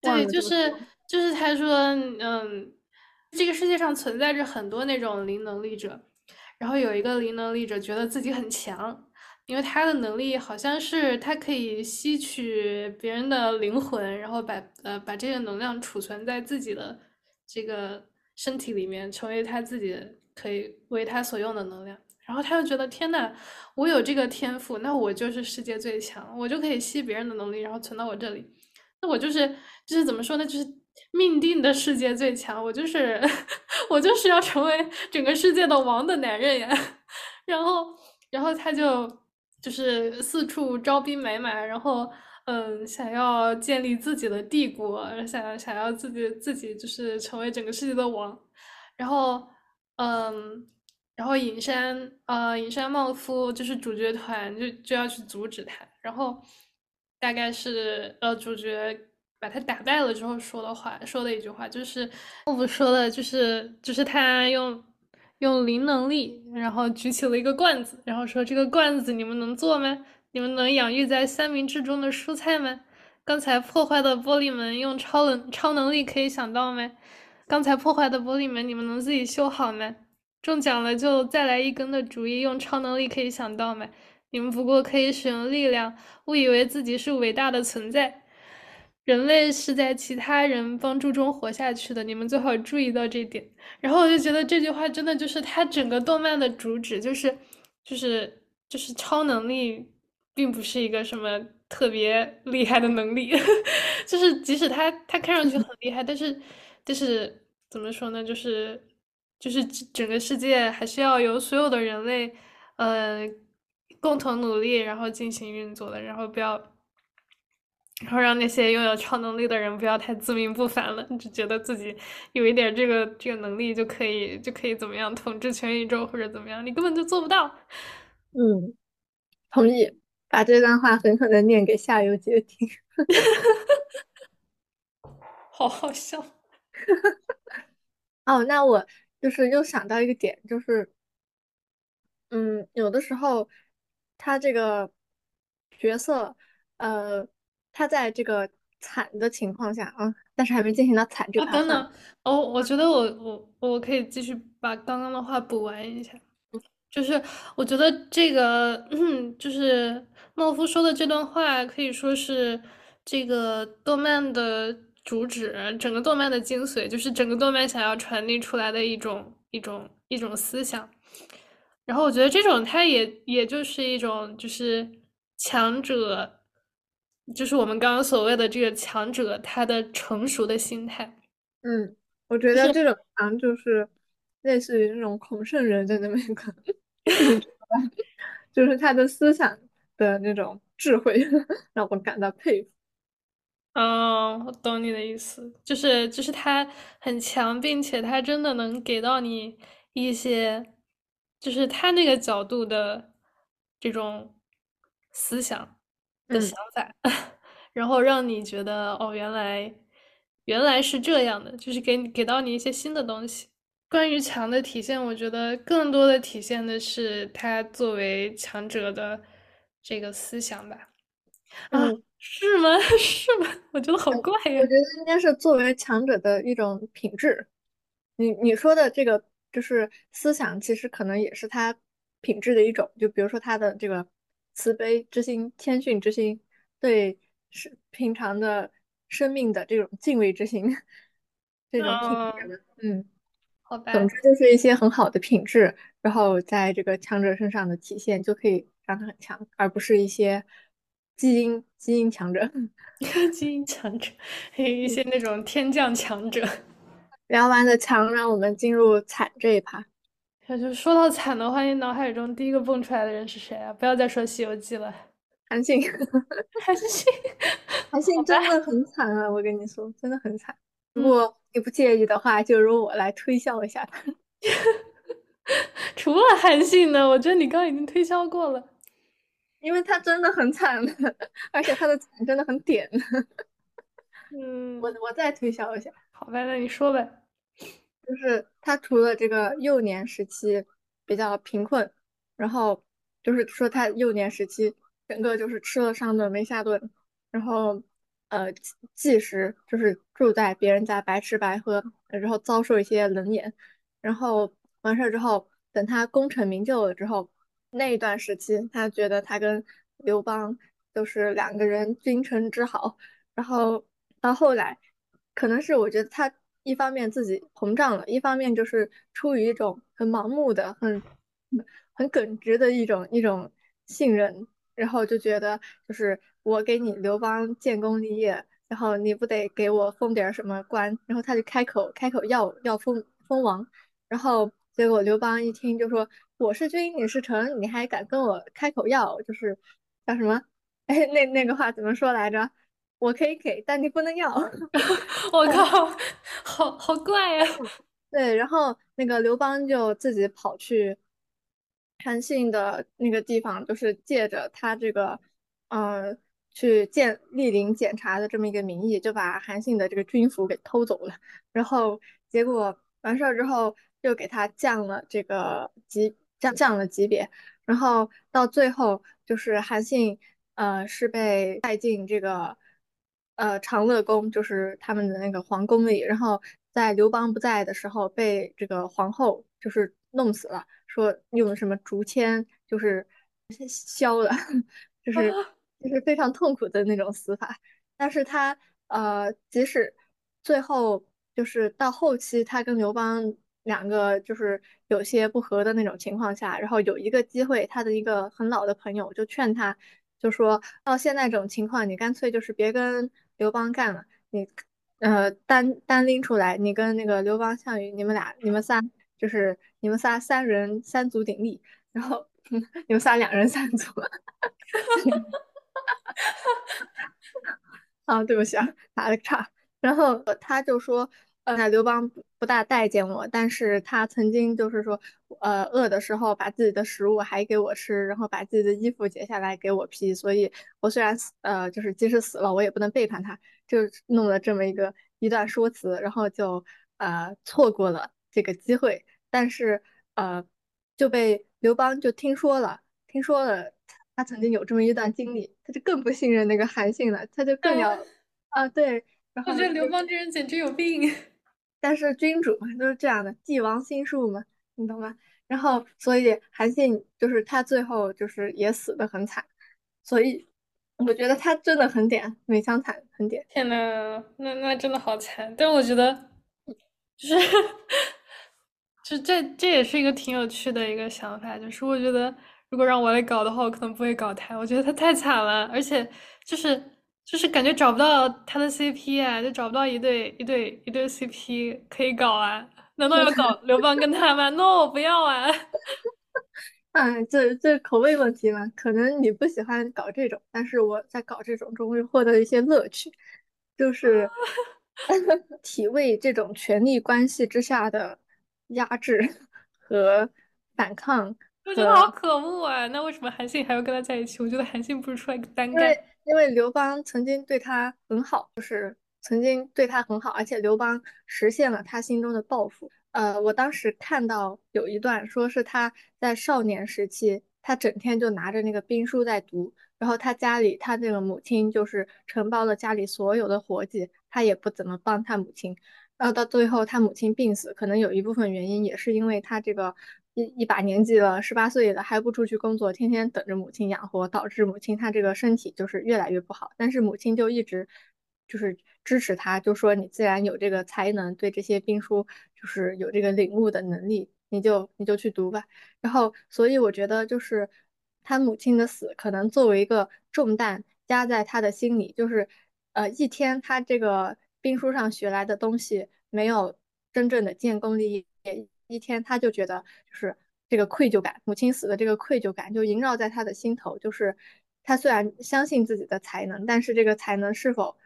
对，就是。就是他说，嗯，这个世界上存在着很多那种灵能力者，然后有一个灵能力者觉得自己很强，因为他的能力好像是他可以吸取别人的灵魂，然后把呃把这个能量储存在自己的这个身体里面，成为他自己可以为他所用的能量。然后他就觉得天呐，我有这个天赋，那我就是世界最强，我就可以吸别人的能力，然后存到我这里。那我就是就是怎么说呢？就是命定的世界最强，我就是 [laughs] 我就是要成为整个世界的王的男人呀。[laughs] 然后然后他就就是四处招兵买马，然后嗯，想要建立自己的帝国，想想要自己自己就是成为整个世界的王。然后嗯。然后隐山，呃，隐山茂夫就是主角团，就就要去阻止他。然后大概是，呃，主角把他打败了之后说的话，说的一句话，就是我不说的，就是就是他用用灵能力，然后举起了一个罐子，然后说这个罐子你们能做吗？你们能养育在三明治中的蔬菜吗？刚才破坏的玻璃门用超能超能力可以想到吗？刚才破坏的玻璃门你们能自己修好吗？中奖了就再来一根的主意，用超能力可以想到吗？你们不过可以使用力量，误以为自己是伟大的存在。人类是在其他人帮助中活下去的，你们最好注意到这点。然后我就觉得这句话真的就是他整个动漫的主旨，就是就是就是超能力并不是一个什么特别厉害的能力，[laughs] 就是即使他他看上去很厉害，但是就是怎么说呢，就是。就是整个世界还是要由所有的人类，呃，共同努力，然后进行运作的，然后不要，然后让那些拥有超能力的人不要太自命不凡了，就觉得自己有一点这个这个能力就可以就可以怎么样统治全宇宙或者怎么样，你根本就做不到。嗯，同意，把这段话狠狠的念给夏游杰听，[laughs] 好好笑。[laughs] 哦，那我。就是又想到一个点，就是，嗯，有的时候他这个角色，呃，他在这个惨的情况下啊，但是还没进行到惨这个。等等，哦，我觉得我我我可以继续把刚刚的话补完一下，就是我觉得这个，嗯，[clears throat] 就是茂夫说的这段话可以说是这个动漫的。主旨整个动漫的精髓，就是整个动漫想要传递出来的一种一种一种思想。然后我觉得这种它也也就是一种就是强者，就是我们刚刚所谓的这个强者他的成熟的心态。嗯，我觉得这种强就是类似于那种孔圣人的那么一个，就是他的思想的那种智慧，让我感到佩服。嗯，我懂你的意思，就是就是他很强，并且他真的能给到你一些，就是他那个角度的这种思想的想法，[laughs] 然后让你觉得哦，原来原来是这样的，就是给给到你一些新的东西。关于强的体现，我觉得更多的体现的是他作为强者的这个思想吧。啊。是吗？[laughs] 是吗？我觉得好怪呀。我觉得应该是作为强者的一种品质。你你说的这个就是思想，其实可能也是他品质的一种。就比如说他的这个慈悲之心、谦逊之心，对是平常的生命的这种敬畏之心，这种品质。嗯，好吧。总之就是一些很好的品质，然后在这个强者身上的体现，就可以让他很强，而不是一些。基因基因强者，基因强者，[laughs] 还有 [laughs] 一些那种天降强者。聊完了强，让我们进入惨这一趴。就说到惨的话，你脑海中第一个蹦出来的人是谁啊？不要再说《西游记》了。韩信，韩信，韩信真的很惨啊！我跟你说，真的很惨。如果你不介意的话，就由我来推销一下他。[laughs] 除了韩信呢？我觉得你刚刚已经推销过了。因为他真的很惨，[laughs] 而且他的惨真的很点。嗯，我我再推销一下，好呗，那你说呗。就是他除了这个幼年时期比较贫困，然后就是说他幼年时期整个就是吃了上顿没下顿，然后呃即使就是住在别人家白吃白喝，然后遭受一些冷眼，然后完事儿之后，等他功成名就了之后。那一段时期，他觉得他跟刘邦都是两个人君臣之好，然后到后来，可能是我觉得他一方面自己膨胀了，一方面就是出于一种很盲目的、很很耿直的一种一种信任，然后就觉得就是我给你刘邦建功立业，然后你不得给我封点什么官，然后他就开口开口要要封封王。然后结果刘邦一听就说：“我是君，你是臣，你还敢跟我开口要？就是叫什么？[laughs] 哎，那那个话怎么说来着？我可以给，但你不能要。[laughs] 我靠，好好怪呀！[laughs] 对，然后那个刘邦就自己跑去韩信的那个地方，就是借着他这个，呃，去见莅临检查的这么一个名义，就把韩信的这个军服给偷走了。然后结果完事儿之后，又给他降了这个级，降降了级别。然后到最后，就是韩信，呃，是被带进这个，呃，长乐宫，就是他们的那个皇宫里。然后在刘邦不在的时候，被这个皇后就是弄死了。说用什么竹签，就是削了，[laughs] 就是 [laughs] 就是非常痛苦的那种死法。但是他呃，即使最后就是到后期，他跟刘邦两个就是有些不和的那种情况下，然后有一个机会，他的一个很老的朋友就劝他，就说到现在这种情况，你干脆就是别跟刘邦干了，你呃单单拎出来，你跟那个刘邦、项羽，你们俩你们仨。就是你们仨三人三足鼎立，然后 [laughs] 你们仨两人三足。[laughs] 啊，对不起啊，打了个岔。然后他就说，呃，刘邦不大待见我，但是他曾经就是说，呃，饿的时候把自己的食物还给我吃，然后把自己的衣服解下来给我披，所以我虽然死，呃，就是即使死了，我也不能背叛他，就弄了这么一个一段说辞，然后就呃错过了这个机会。但是呃，就被刘邦就听说了，听说了他曾经有这么一段经历，他就更不信任那个韩信了，他就更要 [laughs] 啊对，我觉得刘邦这人简直有病。但是君主嘛都是这样的，帝王心术嘛，你懂吗？然后所以韩信就是他最后就是也死的很惨，所以我觉得他真的很点，美强惨很点。天呐，那那真的好惨，但我觉得就是。就这这也是一个挺有趣的一个想法，就是我觉得如果让我来搞的话，我可能不会搞他，我觉得他太惨了，而且就是就是感觉找不到他的 CP 啊，就找不到一对一对一对 CP 可以搞啊，难道要搞刘邦跟他吗？No，不要啊！[laughs] 嗯，这这口味问题嘛，可能你不喜欢搞这种，但是我在搞这种中会获得一些乐趣，就是 [laughs] [laughs] 体味这种权力关系之下的。压制和反抗，我觉得好可恶啊！那为什么韩信还要跟他在一起？我觉得韩信不是出来单干。因为刘邦曾经对他很好，就是曾经对他很好，而且刘邦实现了他心中的抱负。呃，我当时看到有一段，说是他在少年时期，他整天就拿着那个兵书在读，然后他家里他那个母亲就是承包了家里所有的活计，他也不怎么帮他母亲。然后到最后，他母亲病死，可能有一部分原因也是因为他这个一一把年纪了，十八岁了还不出去工作，天天等着母亲养活，导致母亲她这个身体就是越来越不好。但是母亲就一直就是支持他，就说你既然有这个才能，对这些兵书就是有这个领悟的能力，你就你就去读吧。然后，所以我觉得就是他母亲的死，可能作为一个重担加在他的心里，就是呃一天他这个。兵书上学来的东西没有真正的建功立业，一天他就觉得就是这个愧疚感，母亲死的这个愧疚感就萦绕在他的心头。就是他虽然相信自己的才能，但是这个才能是否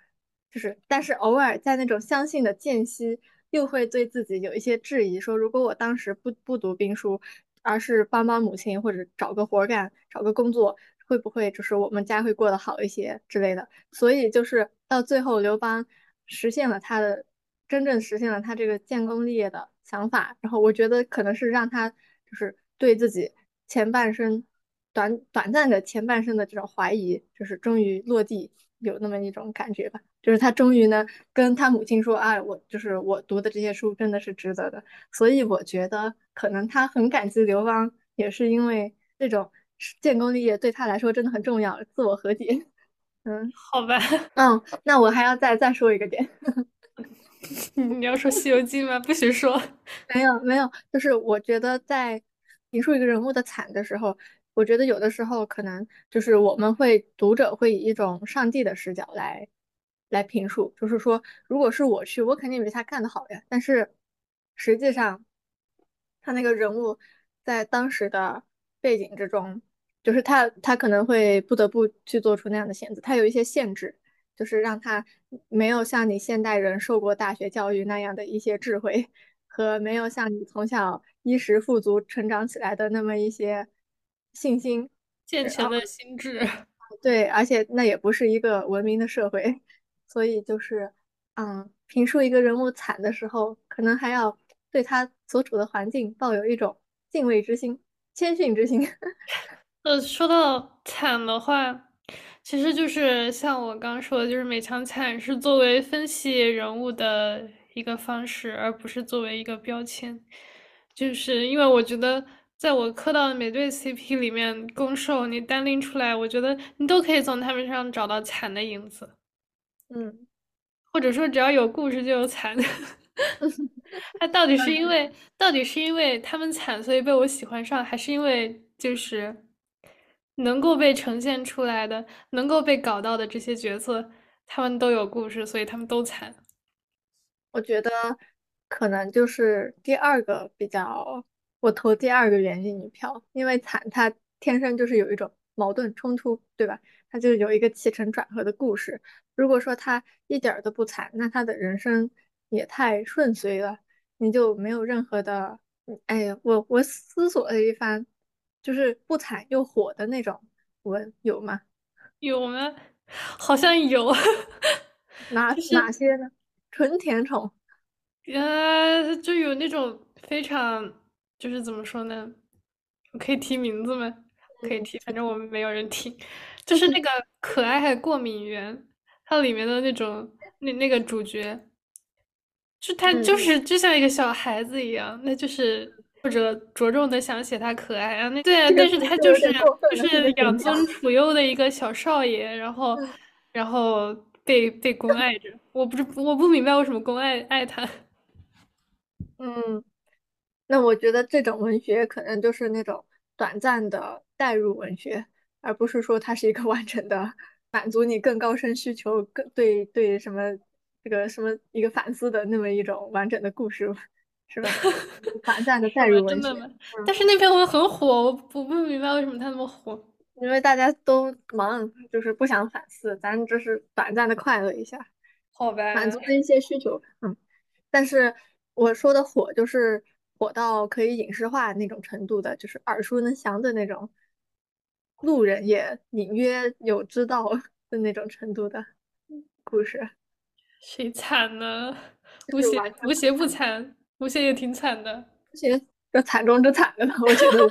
就是，但是偶尔在那种相信的间隙，又会对自己有一些质疑，说如果我当时不不读兵书，而是帮帮母亲或者找个活干，找个工作，会不会就是我们家会过得好一些之类的？所以就是到最后刘邦。实现了他的真正实现了他这个建功立业的想法，然后我觉得可能是让他就是对自己前半生短短暂的前半生的这种怀疑，就是终于落地，有那么一种感觉吧。就是他终于呢跟他母亲说啊，我就是我读的这些书真的是值得的。所以我觉得可能他很感激刘邦，也是因为这种建功立业对他来说真的很重要，自我和解。[laughs] 嗯好吧，嗯，那我还要再再说一个点。[laughs] 你要说《西游记》吗？不许说。没有没有，就是我觉得在评述一个人物的惨的时候，我觉得有的时候可能就是我们会读者会以一种上帝的视角来来评述，就是说，如果是我去，我肯定比他干得好呀。但是实际上，他那个人物在当时的背景之中，就是他他可能会不得不去做出那样的选择，他有一些限制。就是让他没有像你现代人受过大学教育那样的一些智慧，和没有像你从小衣食富足成长起来的那么一些信心健全的心智。[laughs] 对，而且那也不是一个文明的社会，所以就是，嗯，评述一个人物惨的时候，可能还要对他所处的环境抱有一种敬畏之心、谦逊之心。[laughs] 呃，说到惨的话。其实就是像我刚说的，就是美强惨是作为分析人物的一个方式，而不是作为一个标签。就是因为我觉得，在我磕到的每对 CP 里面，攻受你单拎出来，我觉得你都可以从他们身上找到惨的影子。嗯，或者说只要有故事就有惨。[laughs] 他到底是因为到底是因为他们惨，所以被我喜欢上，还是因为就是？能够被呈现出来的，能够被搞到的这些角色，他们都有故事，所以他们都惨。我觉得可能就是第二个比较，我投第二个原因一票，因为惨他天生就是有一种矛盾冲突，对吧？他就有一个起承转合的故事。如果说他一点都不惨，那他的人生也太顺遂了，你就没有任何的，哎呀，我我思索了一番。就是不惨又火的那种文有吗？有吗？[laughs] 好像有。哪哪些呢？纯甜宠。呃，就有那种非常，就是怎么说呢？我可以提名字吗？可以提，反正我们没有人听。就是那个可爱还过敏源，它里面的那种那那个主角，就他就是就像一个小孩子一样，那就是。或者着重的想写他可爱啊，那对啊，但是他就是就是养尊处优的一个小少爷，然后然后被被 [laughs] 关爱着，我不是我不明白为什么公爱爱他。[laughs] 嗯，那我觉得这种文学可能就是那种短暂的代入文学，而不是说它是一个 [laughs] 完整的满足你更高深需求、更对对什么这个什么一个反思的那么一种完整的故事。是吧？短暂 [laughs] 的代入文学，但是那篇文很火，我不不明白为什么它那么火。因为大家都忙，就是不想反思，咱只是短暂的快乐一下，好吧？满足了一些需求，嗯。但是我说的火，就是火到可以影视化那种程度的，就是耳熟能详的那种，路人也隐约有知道的那种程度的故事。[laughs] 谁惨呢？吴邪，吴邪不惨。吴邪也挺惨的，吴邪这惨中之惨的了，我觉得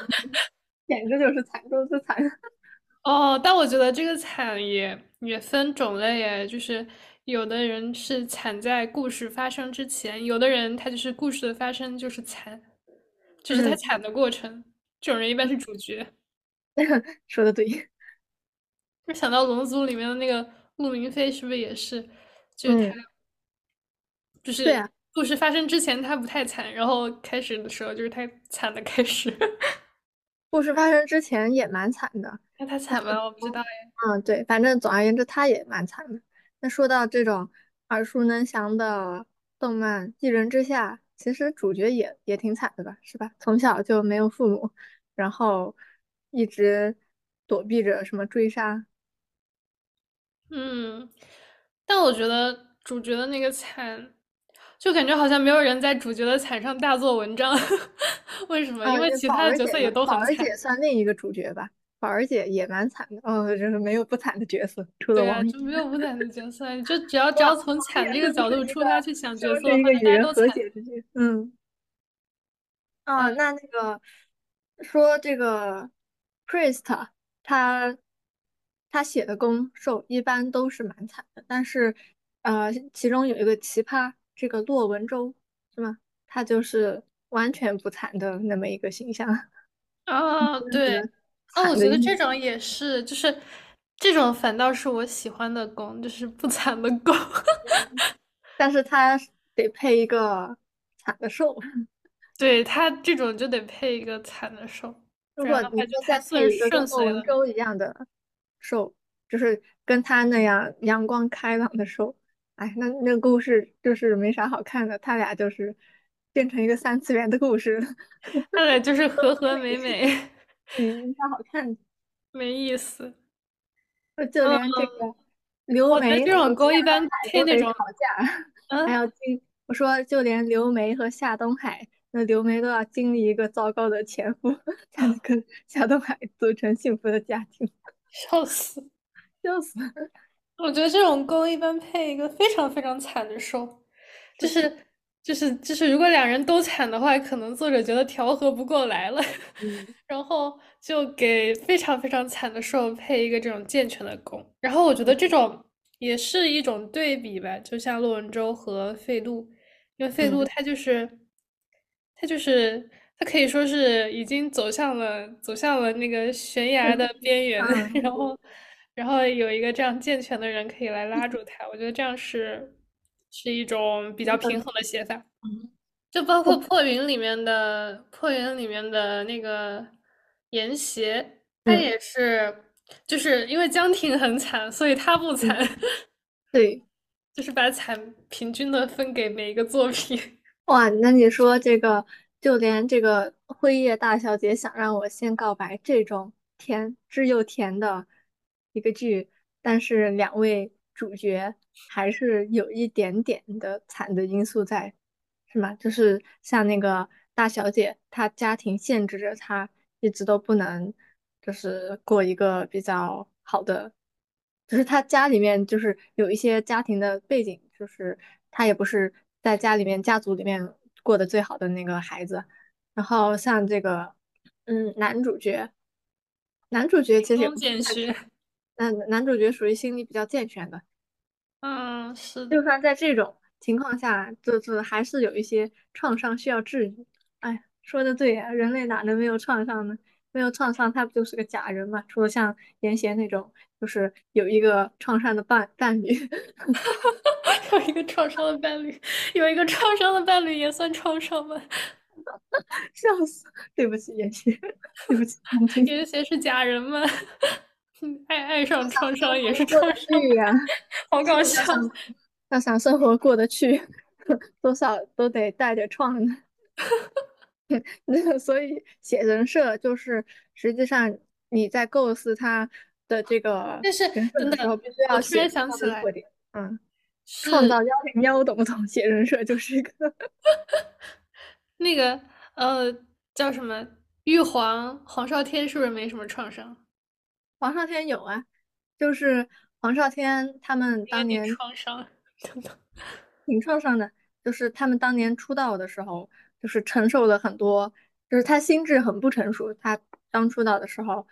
简直就是惨中之惨。[laughs] 哦，但我觉得这个惨也也分种类耶，就是有的人是惨在故事发生之前，有的人他就是故事的发生就是惨，就是他惨的过程。这种人一般是主角。[laughs] 说的对。[laughs] 就想到《龙族》里面的那个陆明飞，是不是也是？就是他，就是对啊。故事发生之前他不太惨，然后开始的时候就是太惨的开始。[laughs] 故事发生之前也蛮惨的，那他惨吗？我不知道嗯，对，反正总而言之他也蛮惨的。那说到这种耳熟能详的动漫《一人之下》，其实主角也也挺惨的吧？是吧？从小就没有父母，然后一直躲避着什么追杀。嗯，但我觉得主角的那个惨。就感觉好像没有人在主角的惨上大做文章，[laughs] 为什么？因为其他的角色也都很惨。宝儿姐算另一个主角吧，宝儿姐也蛮惨的。哦，就是没有不惨的角色，除了王就没有不惨的角色，就只要只要从惨这个角度出发去想角色，大家都惨。嗯。啊，那那个说这个 Priest，他他写的攻受一般都是蛮惨的，但是呃，其中有一个奇葩。这个骆文舟是吗？他就是完全不惨的那么一个形象啊，[laughs] 对，啊，我。觉得这种也是，就是这种反倒是我喜欢的攻，就是不惨的攻。[laughs] [laughs] 但是他得配一个惨的受。对，他这种就得配一个惨的受，如果你就再配一个跟孟顺遂了。文舟一样的受，就是跟他那样阳光开朗的受，哎，那那个故事就是没啥好看的，他俩就是变成一个三次元的故事了，那俩就是和和美美，[laughs] 嗯，没啥好看的。没意思。就连这个刘梅和夏种勾一般配那种，都得吵架，还嗯，要经，我说就连刘梅和夏东海，那刘梅都要经历一个糟糕的前夫，才能跟夏东海组成幸福的家庭，笑死。笑死了。我觉得这种攻一般配一个非常非常惨的受，[laughs] 就是就是就是，如果两人都惨的话，可能作者觉得调和不过来了，嗯 [laughs] 然后就给非常非常惨的受配一个这种健全的攻。然后我觉得这种也是一种对比吧，就像骆文舟和费渡，因为费渡嗯他就是他就是他可以说是已经走向了走向了那个悬崖的边缘，嗯，[laughs] 然后然后有一个这样健全的人可以来拉住他，我觉得这样是是一种比较平衡的写法。嗯，就包括破云里面的破云里面的那个严邪，他嗯也是就是因为江婷很惨，所以他不惨，嗯，对。[laughs] 就是把惨平均的分给每一个作品。[laughs] 哇，那你说这个，就连这个辉夜大小姐想让我先告白这种甜汁又甜的一个剧，但是两位主角还是有一点点的惨的因素在，是吗？就是像那个大小姐，她家庭限制着她一直都不能，就是过一个比较好的。就是她家里面就是有一些家庭的背景，就是她也不是在家里面家族里面过得最好的那个孩子。然后像这个，嗯，男主角，男主角其实也风不是太惨，剑学，那男主角属于心理比较健全的。嗯，是的，就算在这种情况下，就是还是有一些创伤需要治愈。哎，说的对呀，人类哪能没有创伤呢？没有创伤，他不就是个假人吗？除了像严贤那种，就是有一个创伤的伴伴侣。[laughs] 有一个创伤的伴侣，有一个创伤的伴侣也算创伤吗？[laughs] 笑死！对不起，严贤，对不起，同情。有些是假人吗？[laughs] 爱爱上创伤也是创伤，呀，[laughs] 好搞笑。要想生活过得去，[laughs] 多少都得带点创呢。那所以写人设就是实际上你在构思他的这个但是人设的时候，必须我突然要写他想起来。嗯，创造幺零幺，懂不懂？写人设就是一个那个呃叫什么玉皇黄少天，是不是没什么创伤？黄少天有啊，就是黄少天他们当年创伤。[laughs] 挺创伤的，就是他们当年出道的时候，就是承受了很多，就是他心智很不成熟，他刚出道的时候，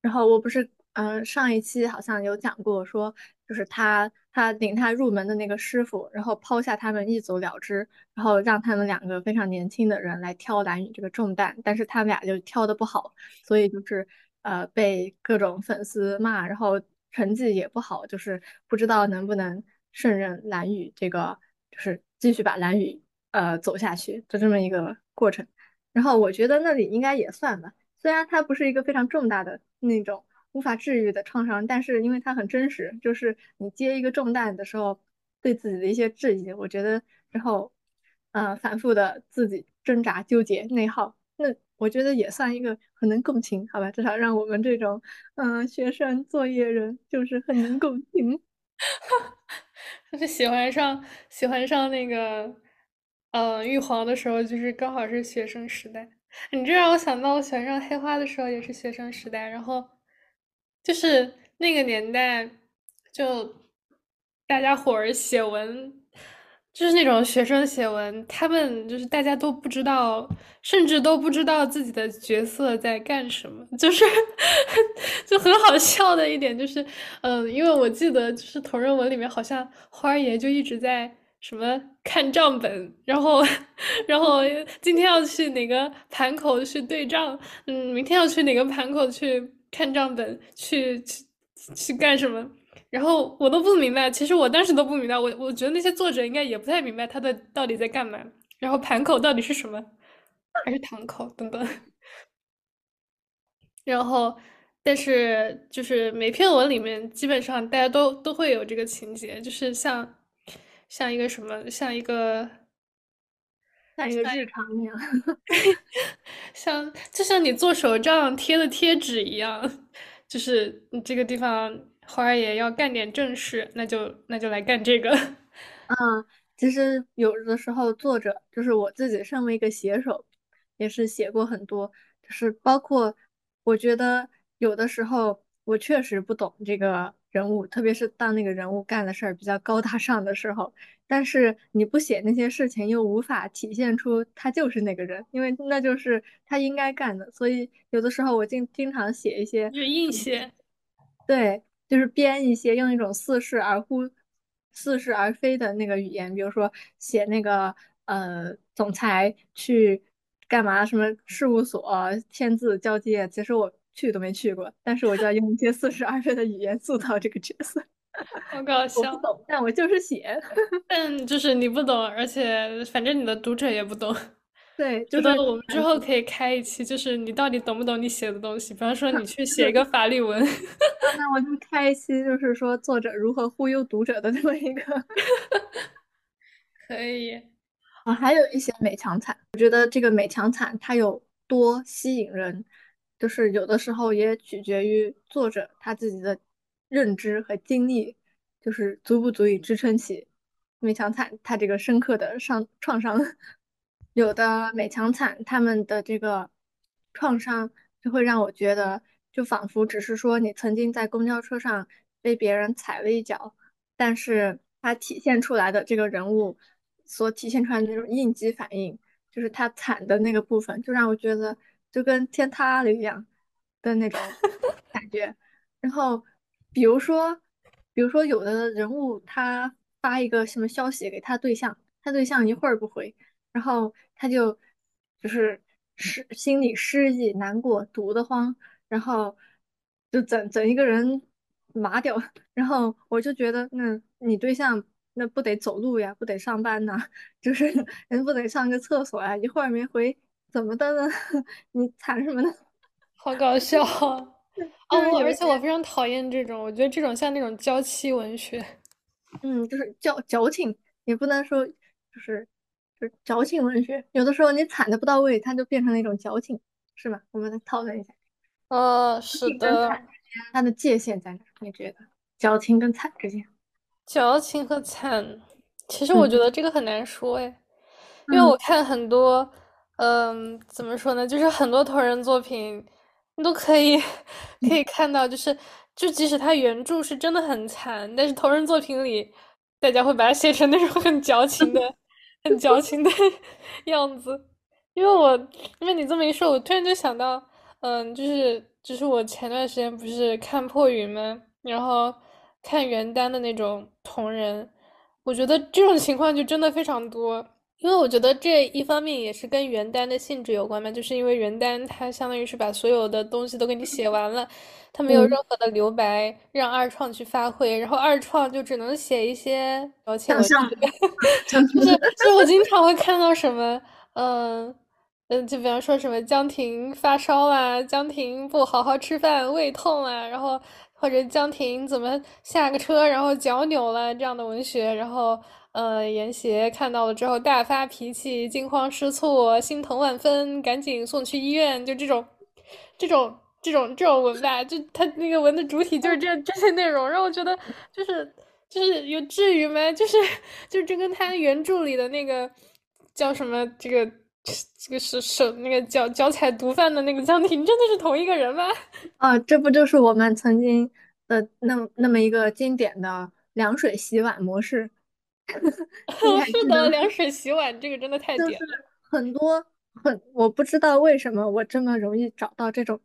然后我不是，嗯、上一期好像有讲过说，就是他他领他入门的那个师傅，然后抛下他们一走了之，然后让他们两个非常年轻的人来挑蓝宇这个重担，但是他们俩就挑的不好，所以就是呃被各种粉丝骂，然后成绩也不好，就是不知道能不能胜任蓝宇这个，就是继续把蓝宇呃走下去，就这么一个过程。然后我觉得那里应该也算吧，虽然它不是一个非常重大的那种无法治愈的创伤，但是因为它很真实，就是你接一个重担的时候对自己的一些质疑，我觉得之后呃反复的自己挣扎、纠结、内耗。我觉得也算一个很能共情，好吧？至少让我们这种嗯、学生作业人就是很能共情。[laughs] 就是喜欢上喜欢上那个呃玉皇的时候，就是刚好是学生时代。你这让我想到，我喜欢上黑花的时候也是学生时代，然后就是那个年代，就大家伙儿写文，就是那种学生写文，他们就是大家都不知道，甚至都不知道自己的角色在干什么，就是 [laughs] 就很好笑的一点就是，嗯，因为我记得就是同人文里面好像花爷就一直在。什么看账本，然后，然后今天要去哪个盘口去对账，嗯，明天要去哪个盘口去看账本去去去干什么，然后我都不明白。其实我当时都不明白，我我觉得那些作者应该也不太明白他的到底在干嘛，然后盘口到底是什么，还是堂口等等。然后，但是就是每篇文里面基本上大家都都会有这个情节，就是像像一个什么，像一个像一个日常一样，[laughs] 像就像你做手账贴的贴纸一样，就是你这个地方花儿也要干点正事，那就那就来干这个。嗯，[laughs] 其实有的时候作者就是我自己，身为一个写手，也是写过很多，就是包括。我觉得有的时候我确实不懂这个人物，特别是当那个人物干的事儿比较高大上的时候。但是你不写那些事情，又无法体现出他就是那个人，因为那就是他应该干的。所以有的时候我经经常写一些，就硬写，对，就是编一些用一种似是而乎、似是而非的那个语言，比如说写那个呃总裁去。干嘛？什么事务所签字交接？其实我去都没去过，但是我就要用一些似是而非的语言塑造这个角色。[laughs] 好搞笑！我不懂，但我就是写。[laughs] 但就是你不懂，而且反正你的读者也不懂。对，就是我们之后可以开一期，就是你到底懂不懂你写的东西？比方说 [laughs] 你去写一个法律文，[laughs] 那我就开一期，就是说作者如何忽悠读者的 [laughs] 这么一个。可以。啊，还有一些美强惨，我觉得这个美强惨它有多吸引人，就是有的时候也取决于作者他自己的认知和经历，就是足不足以支撑起美强惨他这个深刻的伤创伤。有的美强惨他们的这个创伤就会让我觉得，就仿佛只是说你曾经在公交车上被别人踩了一脚，但是他体现出来的这个人物。所体现出来的那种应激反应，就是他惨的那个部分，就让我觉得就跟天塌了一样的那种 [laughs] 感觉。然后，比如说，比如说有的人物他发一个什么消息给他对象，他对象一会儿不回，然后他就就是失心里失意、难过、堵得慌，然后就整整一个人麻掉。然后我就觉得，那你对象。那不得走路呀，不得上班呐，[laughs] 就是人不得上个厕所呀，一会儿没回，怎么的呢？[laughs] 你惨什么呢？[laughs] 好搞笑啊！我而且我非常讨厌这种，我觉得这种像那种娇妻文学，嗯，就是矫矫情，也不能说就是就是矫情文学。有的时候你惨的不到位，它就变成了一种矫情，是吧？我们再讨论一下。呃，是的。它的界限在哪？你觉得矫情跟惨之间？矫情和惨，其实我觉得这个很难说哎，因为我看很多，嗯，怎么说呢，就是很多同人作品，你都可以可以看到，就是就即使他原著是真的很惨，但是同人作品里，大家会把它写成那种很矫情的、[laughs] 很矫情的 [laughs] 样子。因为我因为你这么一说，我突然就想到，嗯，就是就是我前段时间不是看破云吗？然后。看原单的那种同人，我觉得这种情况就真的非常多，因为我觉得这一方面也是跟原单的性质有关嘛，就是因为原单它相当于是把所有的东西都给你写完了，它没有任何的留白让二创去发挥，然后二创就只能写一些表情文学，[laughs] [laughs] 就是就我经常会看到什么，嗯嗯，就比方说什么江婷发烧啊，江婷不好好吃饭胃痛啊，然后。或者江婷怎么下个车然后脚扭了这样的文学，然后呃严邪看到了之后大发脾气，惊慌失措，心疼万分，赶紧送去医院，就这种这种这种这种文吧，就他那个文的主体就是这这些内容，让我觉得就是就是有至于吗？就是 [laughs] 就这跟他原著里的那个叫什么这个。这个是是那个脚脚踩毒贩的那个江婷，真的是同一个人吗？[laughs] 啊，这不就是我们曾经的那那么一个经典的凉水洗碗模式？[laughs] 是的，凉水洗碗这个真的太点了。很多很，我不知道为什么我这么容易找到这种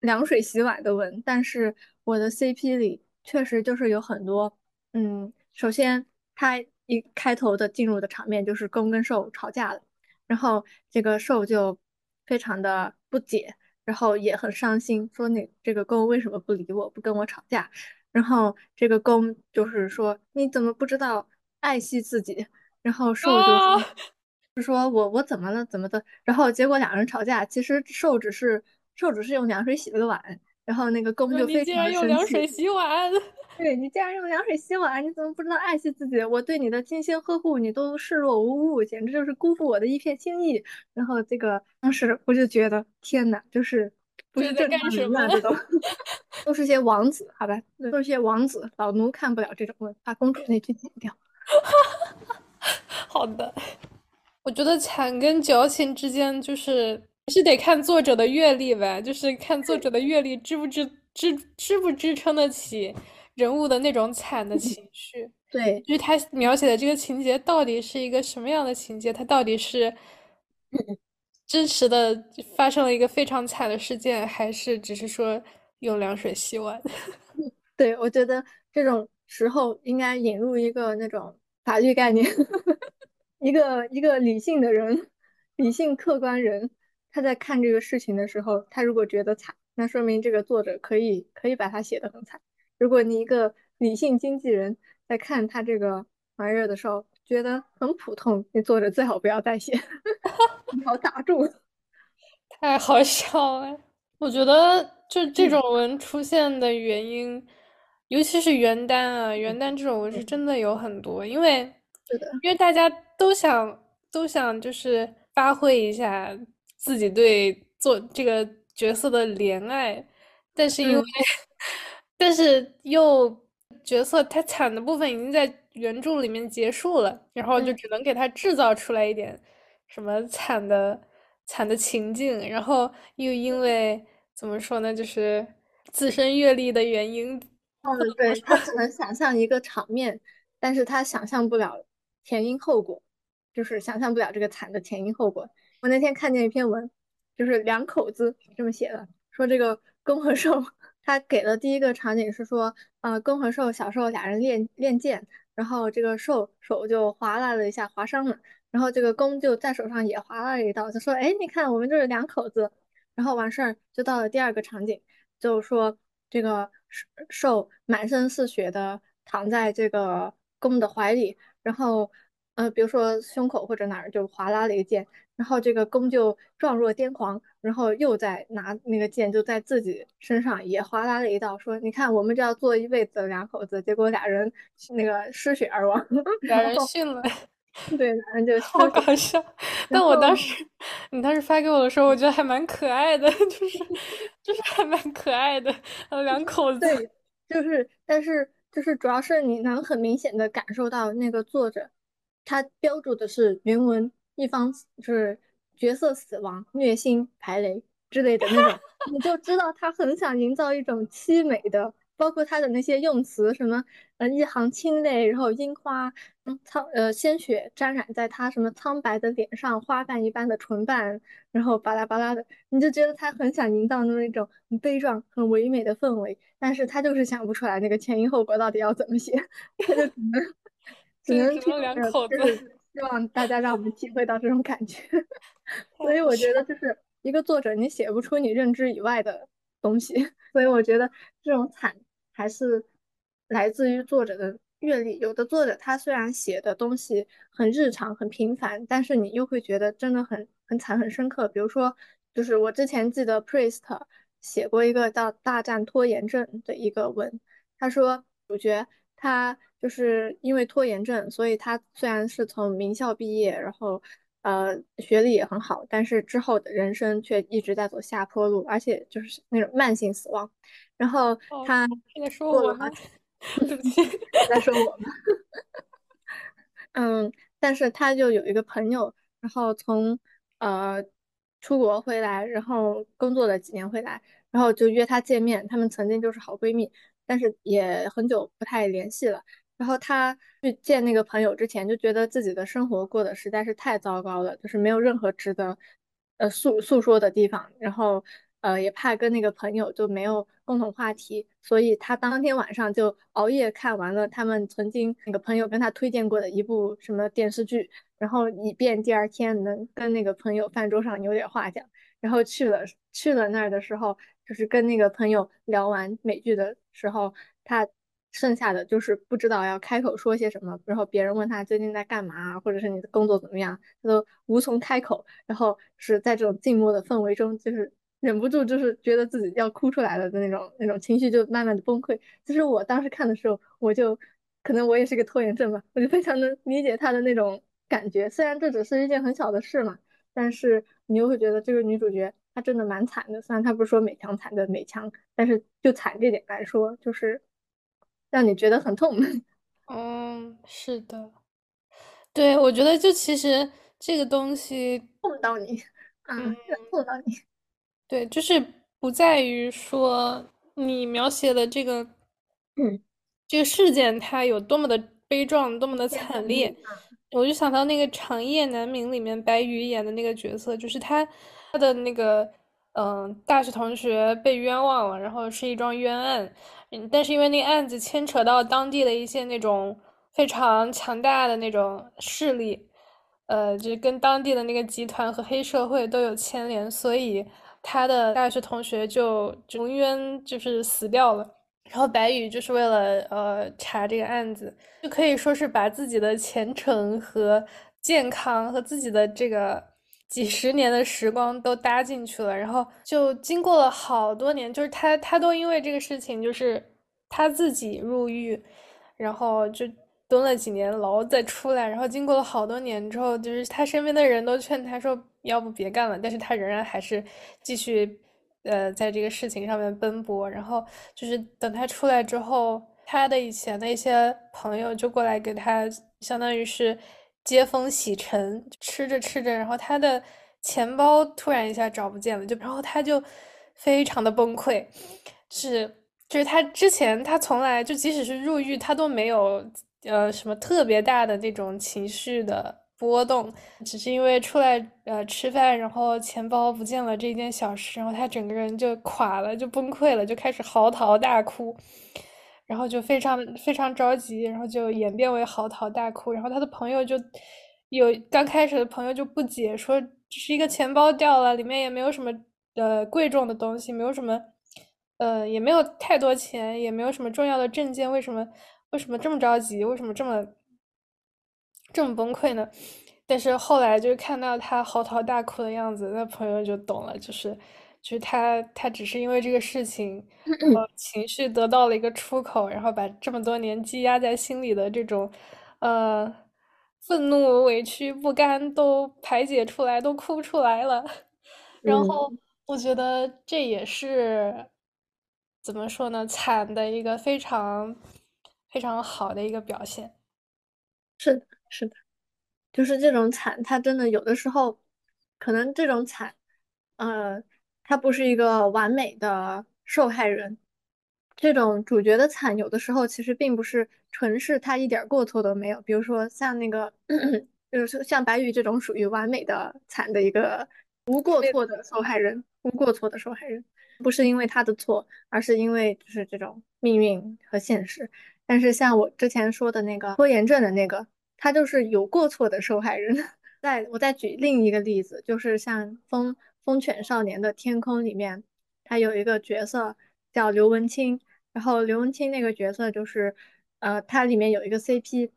凉水洗碗的文，但是我的 CP 里确实就是有很多。嗯，首先他一开头的进入的场面就是攻跟受吵架了。然后这个受就非常的不解，然后也很伤心，说你这个公为什么不理我，不跟我吵架？然后这个公就是说你怎么不知道爱惜自己？然后受就说就说我我怎么了怎么的？然后结果两人吵架，其实受只是受只是用凉水洗了个碗，然后那个公就非常的用凉水洗碗。[laughs] 对你竟然用凉水洗碗，你怎么不知道爱惜自己？我对你的精心呵护，你都视若无物，简直就是辜负我的一片心意。然后这个当时我就觉得，天哪，就是不是正常人啊，这 [laughs] 都都是些王子，好吧，都是些王子，老奴看不了这种，把公主那句剪掉。[laughs] 好的，我觉得惨跟矫情之间，就是还是得看作者的阅历呗，就是看作者的阅历支不支支支不支撑得起。人物的那种惨的情绪，[laughs] 对，就是他描写的这个情节到底是一个什么样的情节？他到底是 [laughs] 真实的发生了一个非常惨的事件，还是只是说用凉水洗碗？对，我觉得这种时候应该引入一个那种法律概念，[laughs] 一个一个理性的人，理性客观人，他在看这个事情的时候，他如果觉得惨，那说明这个作者可以可以把它写的很惨。如果你一个理性经纪人在看他这个玩意儿的时候，觉得很普通，那作者最好不要再写，[laughs] 好打住，太好笑了。我觉得就这种文出现的原因，尤其是元旦啊，元旦这种我是真的有很多，因为因为大家都想都想就是发挥一下自己对做这个角色的怜爱，但是因为。[laughs] 但是又角色太惨的部分已经在原著里面结束了，然后就只能给他制造出来一点什么惨的惨的情境，然后又因为怎么说呢，就是自身阅历的原因，嗯，对他只能想象一个场面，但是他想象不了前因后果，就是想象不了这个惨的前因后果。我那天看见一篇文，就是两口子这么写的，说这个公和受。他给的第一个场景是说，呃，公和受小时候俩人练练剑，然后这个受手就划拉了一下，划伤了，然后这个公就在手上也划拉了一道，就说，哎，你看我们就是两口子，然后完事儿就到了第二个场景，就说这个兽满身是血的躺在这个公的怀里，然后。呃，比如说胸口或者哪儿就划拉了一个剑，然后这个公就状若癫狂，然后又在拿那个剑就在自己身上也划拉了一道，说你看我们这要做一辈子两口子，结果俩人那个失血而亡，[laughs] 俩人殉了，[laughs] 对，反正就 [laughs] 好搞笑。[laughs] 但我当时你当时发给我的时候，我觉得还蛮可爱的，就是就是还蛮可爱的，两口子，对，就是但是就是主要是你能很明显的感受到那个作者。他标注的是原文一方就是角色死亡、虐心、排雷之类的那种，你就知道他很想营造一种凄美的，包括他的那些用词，什么呃一行清泪，然后樱花，嗯苍呃鲜血沾染在他什么苍白的脸上，花瓣一般的唇瓣，然后巴拉巴拉的，你就觉得他很想营造那么一种很悲壮、很唯美的氛围，但是他就是想不出来那个前因后果到底要怎么写，他就只能。只能听两口子，希望大家让我们体会到这种感觉。[laughs] 所以我觉得，就是一个作者，你写不出你认知以外的东西。所以我觉得这种惨还是来自于作者的阅历。有的作者他虽然写的东西很日常、很平凡，但是你又会觉得真的很很惨、很深刻。比如说，就是我之前记得 Priest 写过一个叫《大战拖延症》的一个文，他说主角他。就是因为拖延症，所以他虽然是从名校毕业，然后呃学历也很好，但是之后的人生却一直在走下坡路，而且就是那种慢性死亡。然后他在说我吗？对不起，在说我吗？嗯，但是他就有一个朋友，然后从呃出国回来，然后工作了几年回来，然后就约他见面。他们曾经就是好闺蜜，但是也很久不太联系了。然后他去见那个朋友之前，就觉得自己的生活过得实在是太糟糕了，就是没有任何值得呃诉诉说的地方。然后呃也怕跟那个朋友就没有共同话题，所以他当天晚上就熬夜看完了他们曾经那个朋友跟他推荐过的一部什么电视剧，然后以便第二天能跟那个朋友饭桌上有点话讲。然后去了去了那儿的时候，就是跟那个朋友聊完美剧的时候，他剩下的就是不知道要开口说些什么，然后别人问他最近在干嘛，或者是你的工作怎么样，他都无从开口，然后是在这种静默的氛围中，就是忍不住就是觉得自己要哭出来了的那种那种情绪就慢慢的崩溃。其实我当时看的时候，我就可能我也是个拖延症吧，我就非常能理解他的那种感觉，虽然这只是一件很小的事嘛。但是你又会觉得这个女主角她真的蛮惨的，虽然她不是说美强惨的美强，但是就惨这点来说，就是让你觉得很痛。[laughs] 嗯，是的，对，我觉得就其实这个东西 [laughs] 碰到你，嗯，[laughs] 碰到你，对，就是不在于说你描写的这个，嗯，这个事件它有多么的悲壮，多么的惨烈。我就想到那个《长夜难明》里面白宇演的那个角色，就是他他的那个嗯大学同学被冤枉了，然后是一桩冤案，嗯，但是因为那个案子牵扯到当地的一些那种非常强大的那种势力，呃，就是跟当地的那个集团和黑社会都有牵连，所以他的大学同学就蒙冤，就是死掉了。然后白宇就是为了呃查这个案子，就可以说是把自己的前程和健康和自己的这个几十年的时光都搭进去了。然后就经过了好多年，就是他他都因为这个事情，就是他自己入狱，然后就蹲了几年牢再出来。然后经过了好多年之后，就是他身边的人都劝他说，要不别干了，但是他仍然还是继续。呃，在这个事情上面奔波，然后就是等他出来之后，他的以前的一些朋友就过来给他，相当于是接风洗尘。吃着吃着，然后他的钱包突然一下找不见了，就然后他就非常的崩溃。是，就是他之前他从来就即使是入狱，他都没有呃什么特别大的那种情绪的。波动，只是因为出来呃吃饭，然后钱包不见了这件小事，然后他整个人就垮了，就崩溃了，就开始嚎啕大哭，然后就非常非常着急，然后就演变为嚎啕大哭，然后他的朋友就有刚开始的朋友就不解，说只是一个钱包掉了，里面也没有什么呃贵重的东西，没有什么呃也没有太多钱，也没有什么重要的证件，为什么为什么这么着急？为什么这么？这么崩溃呢？但是后来就看到他嚎啕大哭的样子，那朋友就懂了，就是，就是他他只是因为这个事情，情绪得到了一个出口，然后把这么多年积压在心里的这种，呃，愤怒、委屈、不甘都排解出来，都哭出来了。然后我觉得这也是怎么说呢？惨的一个非常非常好的一个表现。是的。是的，就是这种惨，他真的有的时候，可能这种惨，呃，他不是一个完美的受害人。这种主角的惨，有的时候其实并不是纯是他一点过错都没有。比如说像那个，[clears throat] 就是像白宇这种属于完美的惨的一个无过错的受害人，无过错的受害人，不是因为他的错，而是因为就是这种命运和现实。但是像我之前说的那个拖延症的那个。他就是有过错的受害人。[laughs] 再我再举另一个例子，就是像《风风犬少年的天空》里面，他有一个角色叫刘文清，然后刘文清那个角色就是，呃，他里面有一个 CP，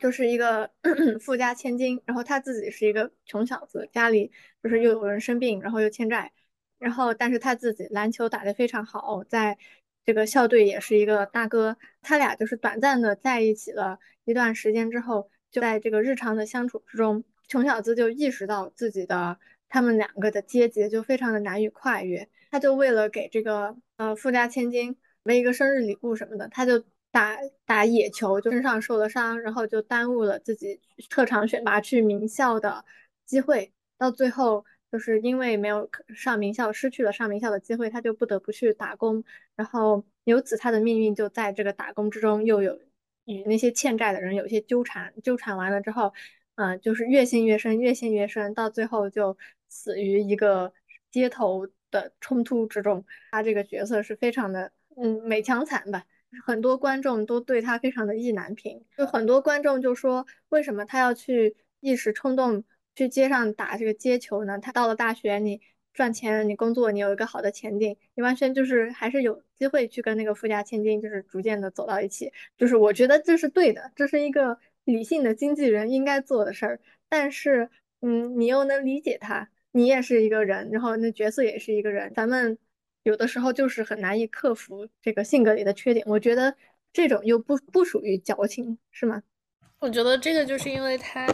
就是一个 [clears throat] 富家千金，然后他自己是一个穷小子，家里就是又有人生病，然后又欠债，然后但是他自己篮球打得非常好，在。这个校队也是一个大哥，他俩就是短暂的在一起了一段时间之后，就在这个日常的相处之中，穷小子就意识到自己的他们两个的阶级就非常的难以跨越，他就为了给这个呃富家千金为一个生日礼物什么的，他就打打野球，就身上受了伤，然后就耽误了自己特长选拔去名校的机会，到最后。就是因为没有上名校，失去了上名校的机会，他就不得不去打工，然后由此他的命运就在这个打工之中，又有与那些欠债的人有些纠缠，纠缠完了之后，嗯，就是越陷越深，越陷越深，到最后就死于一个街头的冲突之中。他这个角色是非常的，嗯，美强惨吧，很多观众都对他非常的意难平，就很多观众就说，为什么他要去一时冲动？去街上打这个街球呢？他到了大学，你赚钱，你工作，你有一个好的前景，你完全就是还是有机会去跟那个富家千金，就是逐渐的走到一起。就是我觉得这是对的，这是一个理性的经纪人应该做的事儿。但是，嗯，你又能理解他，你也是一个人，然后那角色也是一个人，咱们有的时候就是很难以克服这个性格里的缺点。我觉得这种又不不属于矫情，是吗？我觉得这个就是因为他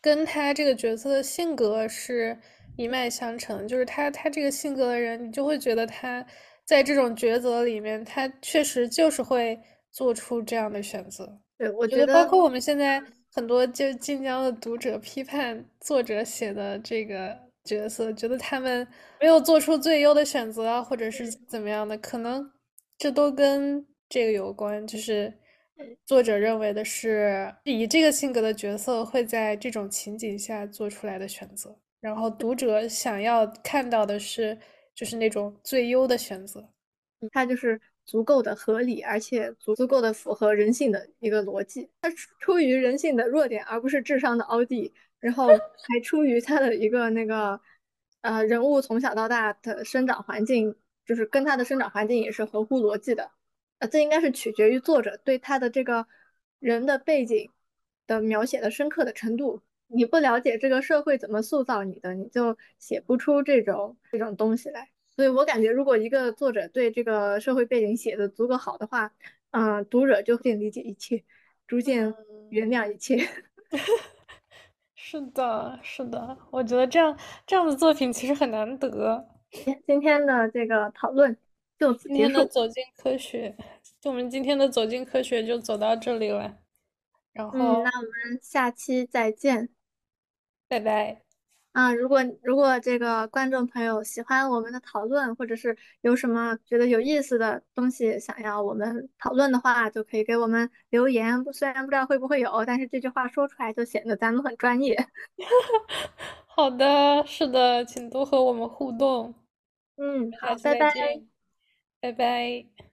跟他这个角色的性格是一脉相承，就是他他这个性格的人，你就会觉得他在这种抉择里面，他确实就是会做出这样的选择。对，我觉得包括我们现在很多就晋江的读者批判作者写的这个角色，觉得他们没有做出最优的选择啊，或者是怎么样的，可能这都跟这个有关，就是。作者认为的是，以这个性格的角色会在这种情景下做出来的选择，然后读者想要看到的是，就是那种最优的选择，他就是足够的合理，而且足足够的符合人性的一个逻辑。它出于人性的弱点，而不是智商的凹地，然后还出于他的一个那个，呃，人物从小到大的生长环境，就是跟他的生长环境也是合乎逻辑的。呃，这应该是取决于作者对他的这个人的背景的描写的深刻的程度。你不了解这个社会怎么塑造你的，你就写不出这种这种东西来。所以我感觉，如果一个作者对这个社会背景写的足够好的话，嗯，读者就会理解一切，逐渐原谅一切。[laughs] 是的，是的，我觉得这样这样的作品其实很难得。今天的这个讨论。就今天的走进科学，就我们今天的走进科学就走到这里了。然后，那我们下期再见，拜拜。啊，如果如果这个观众朋友喜欢我们的讨论，或者是有什么觉得有意思的东西想要我们讨论的话，就可以给我们留言。不，虽然不知道会不会有，但是这句话说出来就显得咱们很专业。[laughs] 好的，是的，请多和我们互动。嗯，好，拜拜。拜拜。